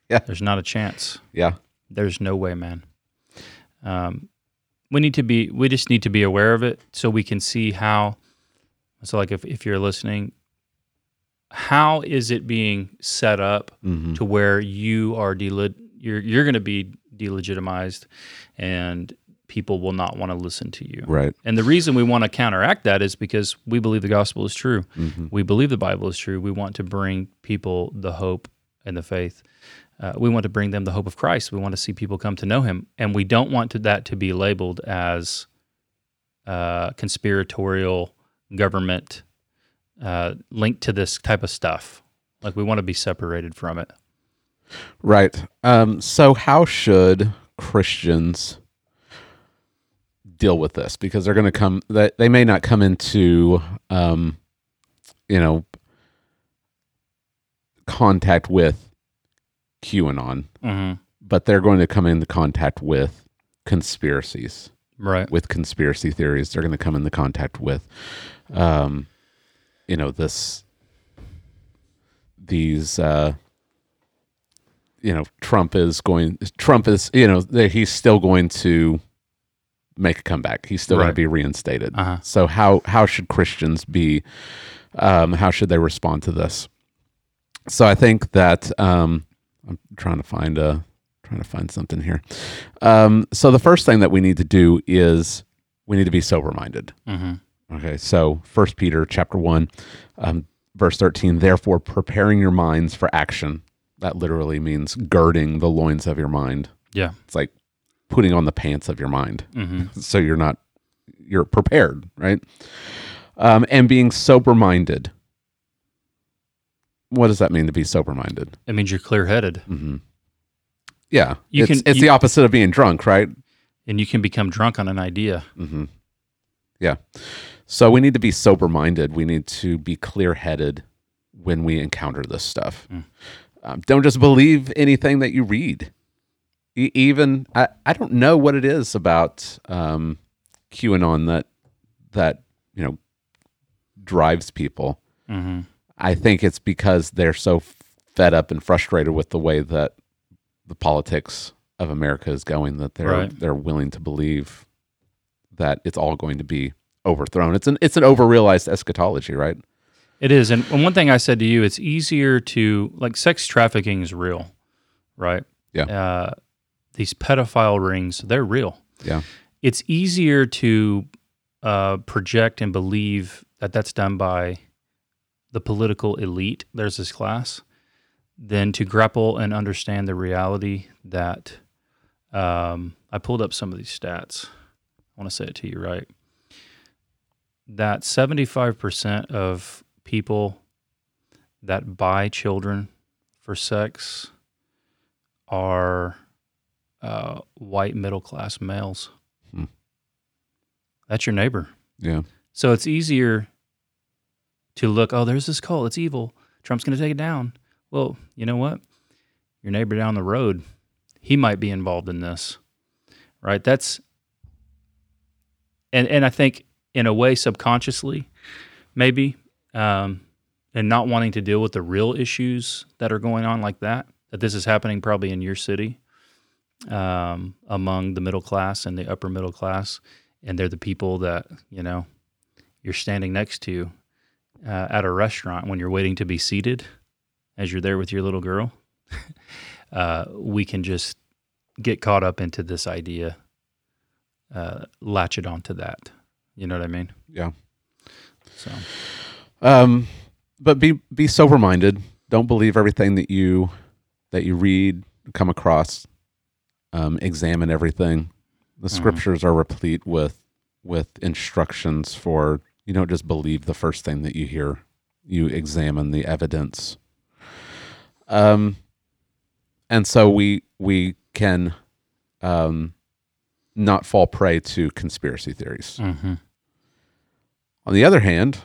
Yeah. there's not a chance. Yeah. There's no way, man. Um, we need to be, we just need to be aware of it so we can see how. So, like, if, if you're listening, how is it being set up to where you are dele- you're you're going to be delegitimized, and people will not want to listen to you. Right. And the reason we want to counteract that is because we believe the gospel is true. We believe the Bible is true. We want to bring people the hope and the faith. Uh, we want to bring them the hope of Christ. We want to see people come to know Him, and we don't want to, that to be labeled as uh, conspiratorial government uh, linked to this type of stuff. Like we want to be separated from it. Right. Um, so, how should Christians deal with this? Because they're going to come, they, they may not come into, um, you know, contact with QAnon, hmm but they're going to come into contact with conspiracies, Right. with conspiracy theories. They're going to come into contact with, um, you know, this, these, uh, you know, Trump is going, Trump is, you know, he's still going to make a comeback. He's still going to be reinstated. Uh-huh. So how how should Christians be? Um, how should they respond to this? So I think that um, I'm trying to find a trying to find something here. Um, so the first thing that we need to do is we need to be sober minded. Mm-hmm. Okay, so First Peter chapter one, um, verse thirteen. Therefore, preparing your minds for action. That literally means girding the loins of your mind. Yeah. It's like putting on the pants of your mind, Mm-hmm. so you're not you're prepared, right? Um, and being sober minded. What does that mean to be sober minded? It means you're clear headed hmm Yeah, You it's, can- it's you- the opposite of being drunk, right? and you can become drunk on an idea. hmm Yeah. So we need to be sober minded. We need to be clear headed when we encounter this stuff. Mm. Um, don't just believe anything that you read. Even I, I don't know what it is about um, QAnon that that you know drives people. Mm-hmm. I think it's because they're so fed up and frustrated with the way that the politics of America is going that they're Right. they're willing to believe that it's all going to be overthrown. It's an it's an overrealized eschatology, right? It is. And, and one thing I said to you, it's easier to, like, sex trafficking is real, right? Yeah. Uh, these pedophile rings, they're real. Yeah. It's easier to uh, project and believe that that's done by the political elite, there's this class, than to grapple and understand the reality that um, I pulled up some of these stats. I want to say it to you right. That 75% of people that buy children for sex are uh, white middle class males. Hmm. That's your neighbor. Yeah. So it's easier to look, oh, there's this cult. It's evil. Trump's going to take it down. Well, you know what? Your neighbor down the road, he might be involved in this, right? That's, and, and I think in a way, subconsciously, maybe, um, and not wanting to deal with the real issues that are going on like that, that this is happening probably in your city um, among the middle class and the upper middle class. And they're the people that, you know, you're standing next to uh, at a restaurant when you're waiting to be seated as you're there with your little girl. uh, we can just get caught up into this idea, uh, latch it onto that. You know what I mean? Yeah. So, Um, but be be sober minded. Don't believe everything that you that you read, come across. Um, examine everything. The Mhm. scriptures are replete with with instructions for you don't just believe the first thing that you hear. You examine the evidence. Um, and so we we can um, not fall prey to conspiracy theories. mm-hmm. On the other hand,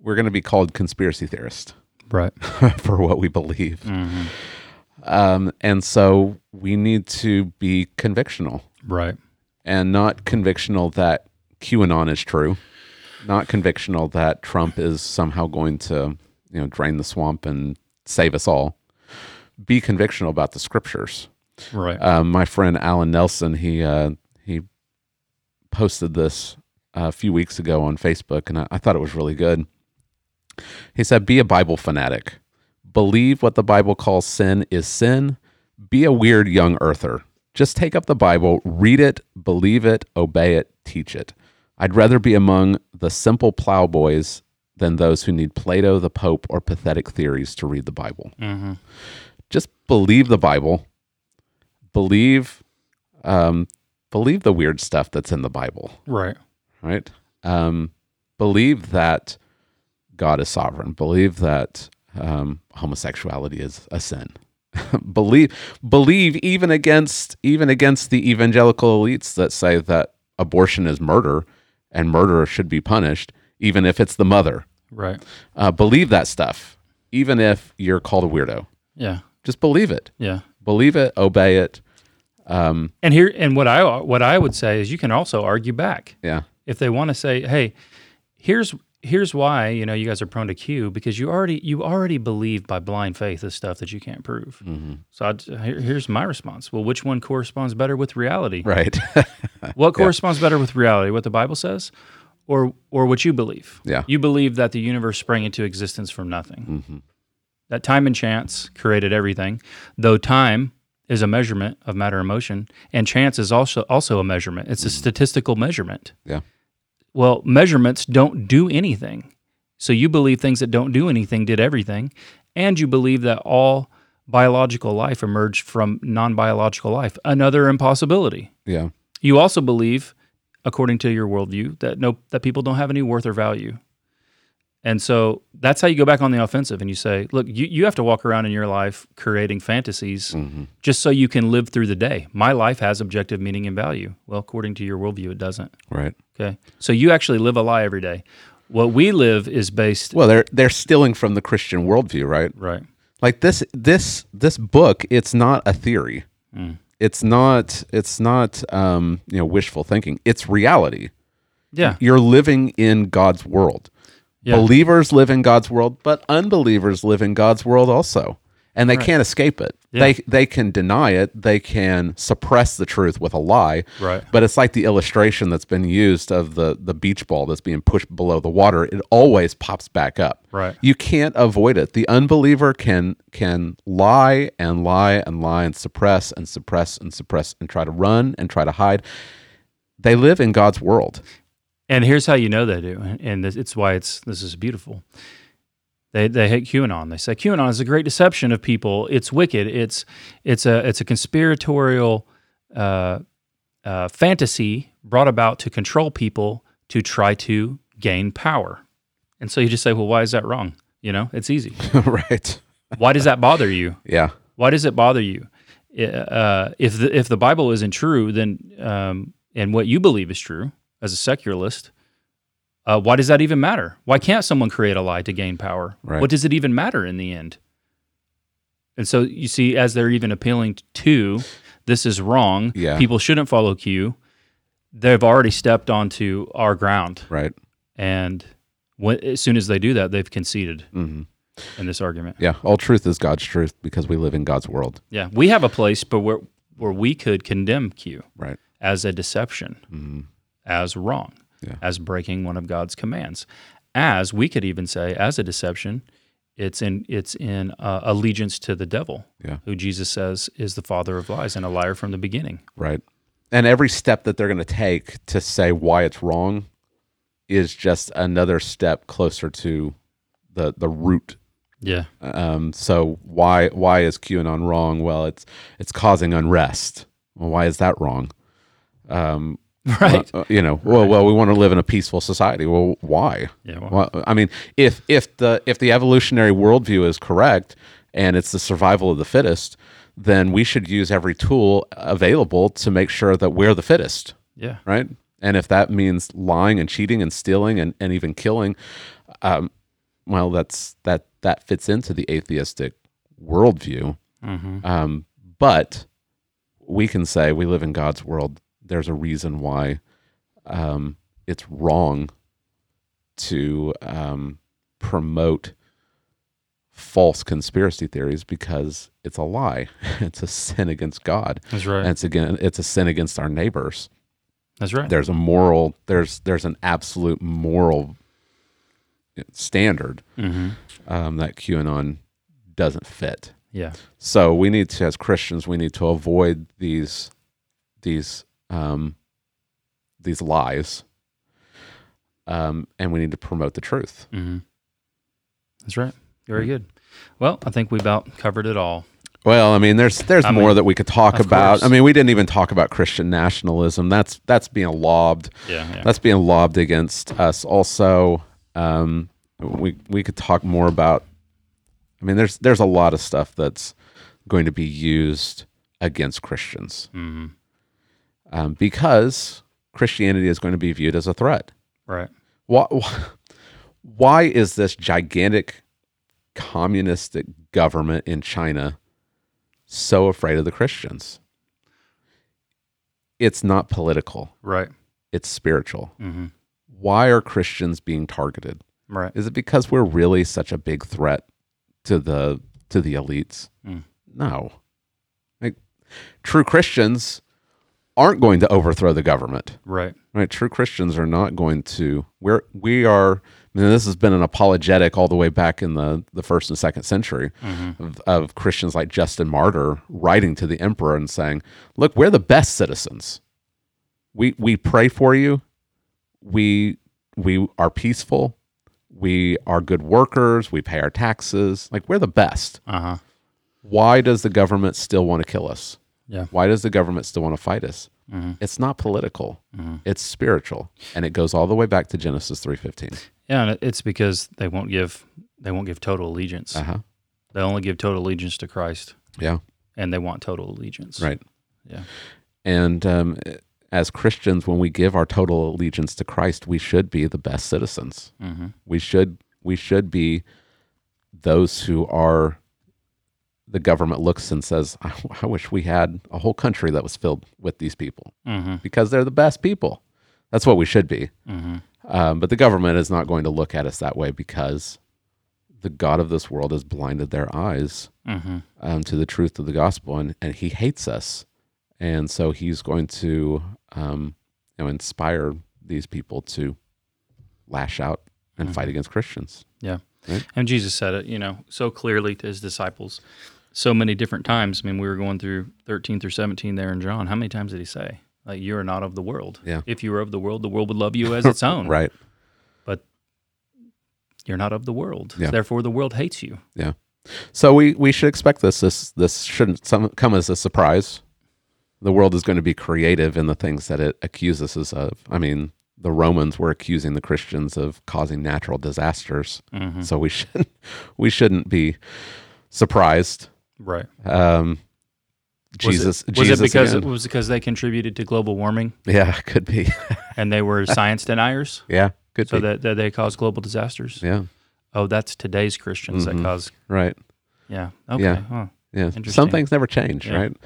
we're going to be called conspiracy theorists right. for what we believe. Mm-hmm. Um, and so we need to be convictional Right. and not convictional that QAnon is true, not convictional that Trump is somehow going to, you know, drain the swamp and save us all. Be convictional about the scriptures. Right. Um, my friend Alan Nelson, he uh, he posted this a few weeks ago on Facebook, and I, I thought it was really good. He said, "Be a Bible fanatic. Believe what the Bible calls sin is sin. Be a weird young earther. Just take up the Bible, read it, believe it, obey it, teach it. I'd rather be among the simple plowboys than those who need Plato, the Pope, or pathetic theories to read the Bible. mm-hmm. Just believe the Bible. Believe, um, believe the weird stuff that's in the Bible Right. right? Um, believe that God is sovereign. Believe that um, homosexuality is a sin. believe believe even against even against the evangelical elites that say that abortion is murder and murder should be punished, even if it's the mother. Right. Uh, believe that stuff, even if you're called a weirdo. Yeah. Just believe it. Yeah. Believe it. Obey it. Um, And here, and what I what I would say is, you can also argue back yeah. if they want to say, "Hey, here's here's why you know you guys are prone to Q because you already you already believe by blind faith the stuff that you can't prove. Mm-hmm. So I'd, here, here's my response. Well, which one corresponds better with reality? Right. What corresponds better with reality? What the Bible says, or or what you believe? Yeah. You believe that the universe sprang into existence from nothing. Mm-hmm. That time and chance created everything, though time is a measurement of matter and motion, and chance is also also a measurement. It's a mm-hmm. statistical measurement. yeah. Well, measurements don't do anything. So you believe things that don't do anything did everything, and you believe that all biological life emerged from non-biological life. Another impossibility. Yeah. You also believe, according to your worldview, that no that people don't have any worth or value. And so that's how you go back on the offensive and you say, look, you, you have to walk around in your life creating fantasies just so you can live through the day. My life has objective meaning and value. Well, according to your worldview, it doesn't. Right. Okay. So you actually live a lie every day. What we live is based Well, they're they're stealing from the Christian worldview, right? right. Like this this this book, it's not a theory. It's not it's not um, you know wishful thinking. It's reality. Yeah. You're living in God's world. Yeah. Believers live in God's world, but unbelievers live in God's world also. And they can't escape it. Yeah. They they can deny it. They can suppress the truth with a lie. Right. But it's like the illustration that's been used of the the beach ball that's being pushed below the water. It always pops back up. Right. You can't avoid it. The unbeliever can can lie and lie and lie and suppress and suppress and suppress and try to run and try to hide. They live in God's world. And here's how you know they do, and it's why it's this is beautiful. They they hate QAnon. They say QAnon is a great deception of people. It's wicked. It's it's a it's a conspiratorial uh, uh, fantasy brought about to control people to try to gain power. And so you just say, well, why is that wrong? You know, it's easy. right. Why does that bother you? Yeah. Why does it bother you? Uh, if the if the Bible isn't true, then um, and what you believe is true as a secularist, uh, why does that even matter? Why can't someone create a lie to gain power? Right. What does it even matter in the end? And so you see, as they're even appealing to this is wrong, Yeah. people shouldn't follow Q. They've already stepped onto our ground, Right. and when, as soon as they do that, they've conceded hmm in this argument. Yeah. All truth is God's truth because we live in God's world. Yeah, we have a place, but where where we could condemn Q Right. as a deception, hmm as wrong, Yeah. as breaking one of God's commands, as we could even say as a deception, it's in it's in uh, allegiance to the devil, Yeah. who Jesus says is the father of lies and a liar from the beginning. Right. And every step that they're going to take to say why it's wrong is just another step closer to the the root. Yeah, Um, so why why is QAnon wrong? Well, it's it's causing unrest. Well, why is that wrong? Um, right. uh, you know, well, well, we want to live in a peaceful society. Well, why? Yeah, well- Well, I mean, if if the if the evolutionary worldview is correct and it's the survival of the fittest, then we should use every tool available to make sure that we're the fittest, yeah, right? And if that means lying and cheating and stealing and, and even killing, um, well, that's that that fits into the atheistic worldview. hmm Um, but we can say we live in God's world. There's a reason why um, it's wrong to um, promote false conspiracy theories because it's a lie. it's a sin against God. that's right. And it's again, it's a sin against our neighbors. that's right. There's a moral. There's there's an absolute moral standard hmm um, that QAnon doesn't fit. Yeah, So we need to, as Christians, we need to avoid these these um, these lies, um, and we need to promote the truth. hmm that's right. Very good. Well, I think we about covered it all. Well, I mean, there's there's I more mean, that we could talk about. course. I mean, we didn't even talk about Christian nationalism. That's that's being lobbed. Yeah, yeah. That's being lobbed against us. Also, um, we we could talk more about. I mean, there's there's a lot of stuff that's going to be used against Christians. hmm um, because Christianity is going to be viewed as a threat. Right. Why, why is this gigantic communistic government in China so afraid of the Christians? It's not political, Right. it's spiritual. hmm Why are Christians being targeted? Right. Is it because we're really such a big threat to the to the elites? Mm. No. Like true Christians aren't going to overthrow the government. Right. Right? True Christians are not going to we're we are I mean, this has been an apologetic all the way back in the, the first and second century of, of Christians like Justin Martyr writing to the emperor and saying, "Look, we're the best citizens. We we pray for you. We we are peaceful. We are good workers. We pay our taxes. Like we're the best. Uh huh. Why does the government still want to kill us? Yeah. Why does the government still want to fight us? It's not political. It's spiritual, and it goes all the way back to Genesis three fifteen. Yeah, and it's because they won't give they won't give total allegiance. Uh huh. They only give total allegiance to Christ, Yeah. and they want total allegiance. Right. Yeah. And um, as Christians, when we give our total allegiance to Christ, we should be the best citizens. Mm-hmm. We should we should be those who are. The government looks and says, I, "I wish we had a whole country that was filled with these people Mm-hmm. because they're the best people." That's what we should be. Mm-hmm. Um, but the government is not going to look at us that way because the God of this world has blinded their eyes Mm-hmm. um, to the truth of the gospel, and, and he hates us, and so he's going to um, you know inspire these people to lash out and fight against Christians. Yeah. Right? And Jesus said it, you know, so clearly to his disciples so many different times. I mean, we were going through 13 through 17 there in John. How many times did he say? Like, you are not of the world. Yeah. If you were of the world, the world would love you as its own. Right? But you're not of the world. Yeah. Therefore, the world hates you. Yeah. So we we should expect this. This this shouldn't some, come as a surprise. The world is going to be creative in the things that it accuses us of. I mean, the Romans were accusing the Christians of causing natural disasters. Mm-hmm. So we should we shouldn't be surprised. Right. Um, Was Jesus, It, was Jesus it because again. it was because they contributed to global warming yeah, could be. and they were science deniers? yeah, could So be. that, that they caused global disasters? yeah, Oh, that's today's Christians Mhm. that cause. right. Yeah. Okay. Yeah. Huh. Yeah, some things never change, Yeah. right?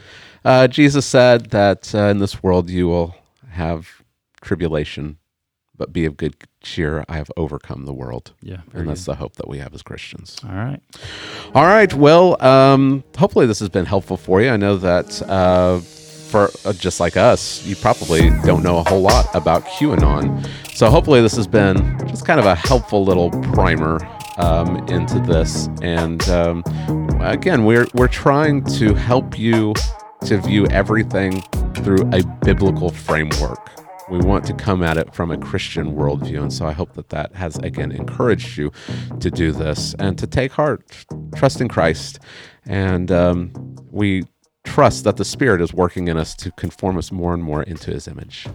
Uh, Jesus said that uh, in this world you will have tribulation, but be of good cheer. I have overcome the world, Yeah. And that's good. the hope that we have as Christians. All right. All right. Well, um, hopefully this has been helpful for you. I know that uh, for uh, just like us, you probably don't know a whole lot about QAnon. So hopefully this has been just kind of a helpful little primer um, into this. And um, again, we're we're trying to help you to view everything through a biblical framework. We want to come at it from a Christian worldview. And so I hope that that has, again, encouraged you to do this and to take heart, trust in Christ. And um, we trust that the Spirit is working in us to conform us more and more into his image.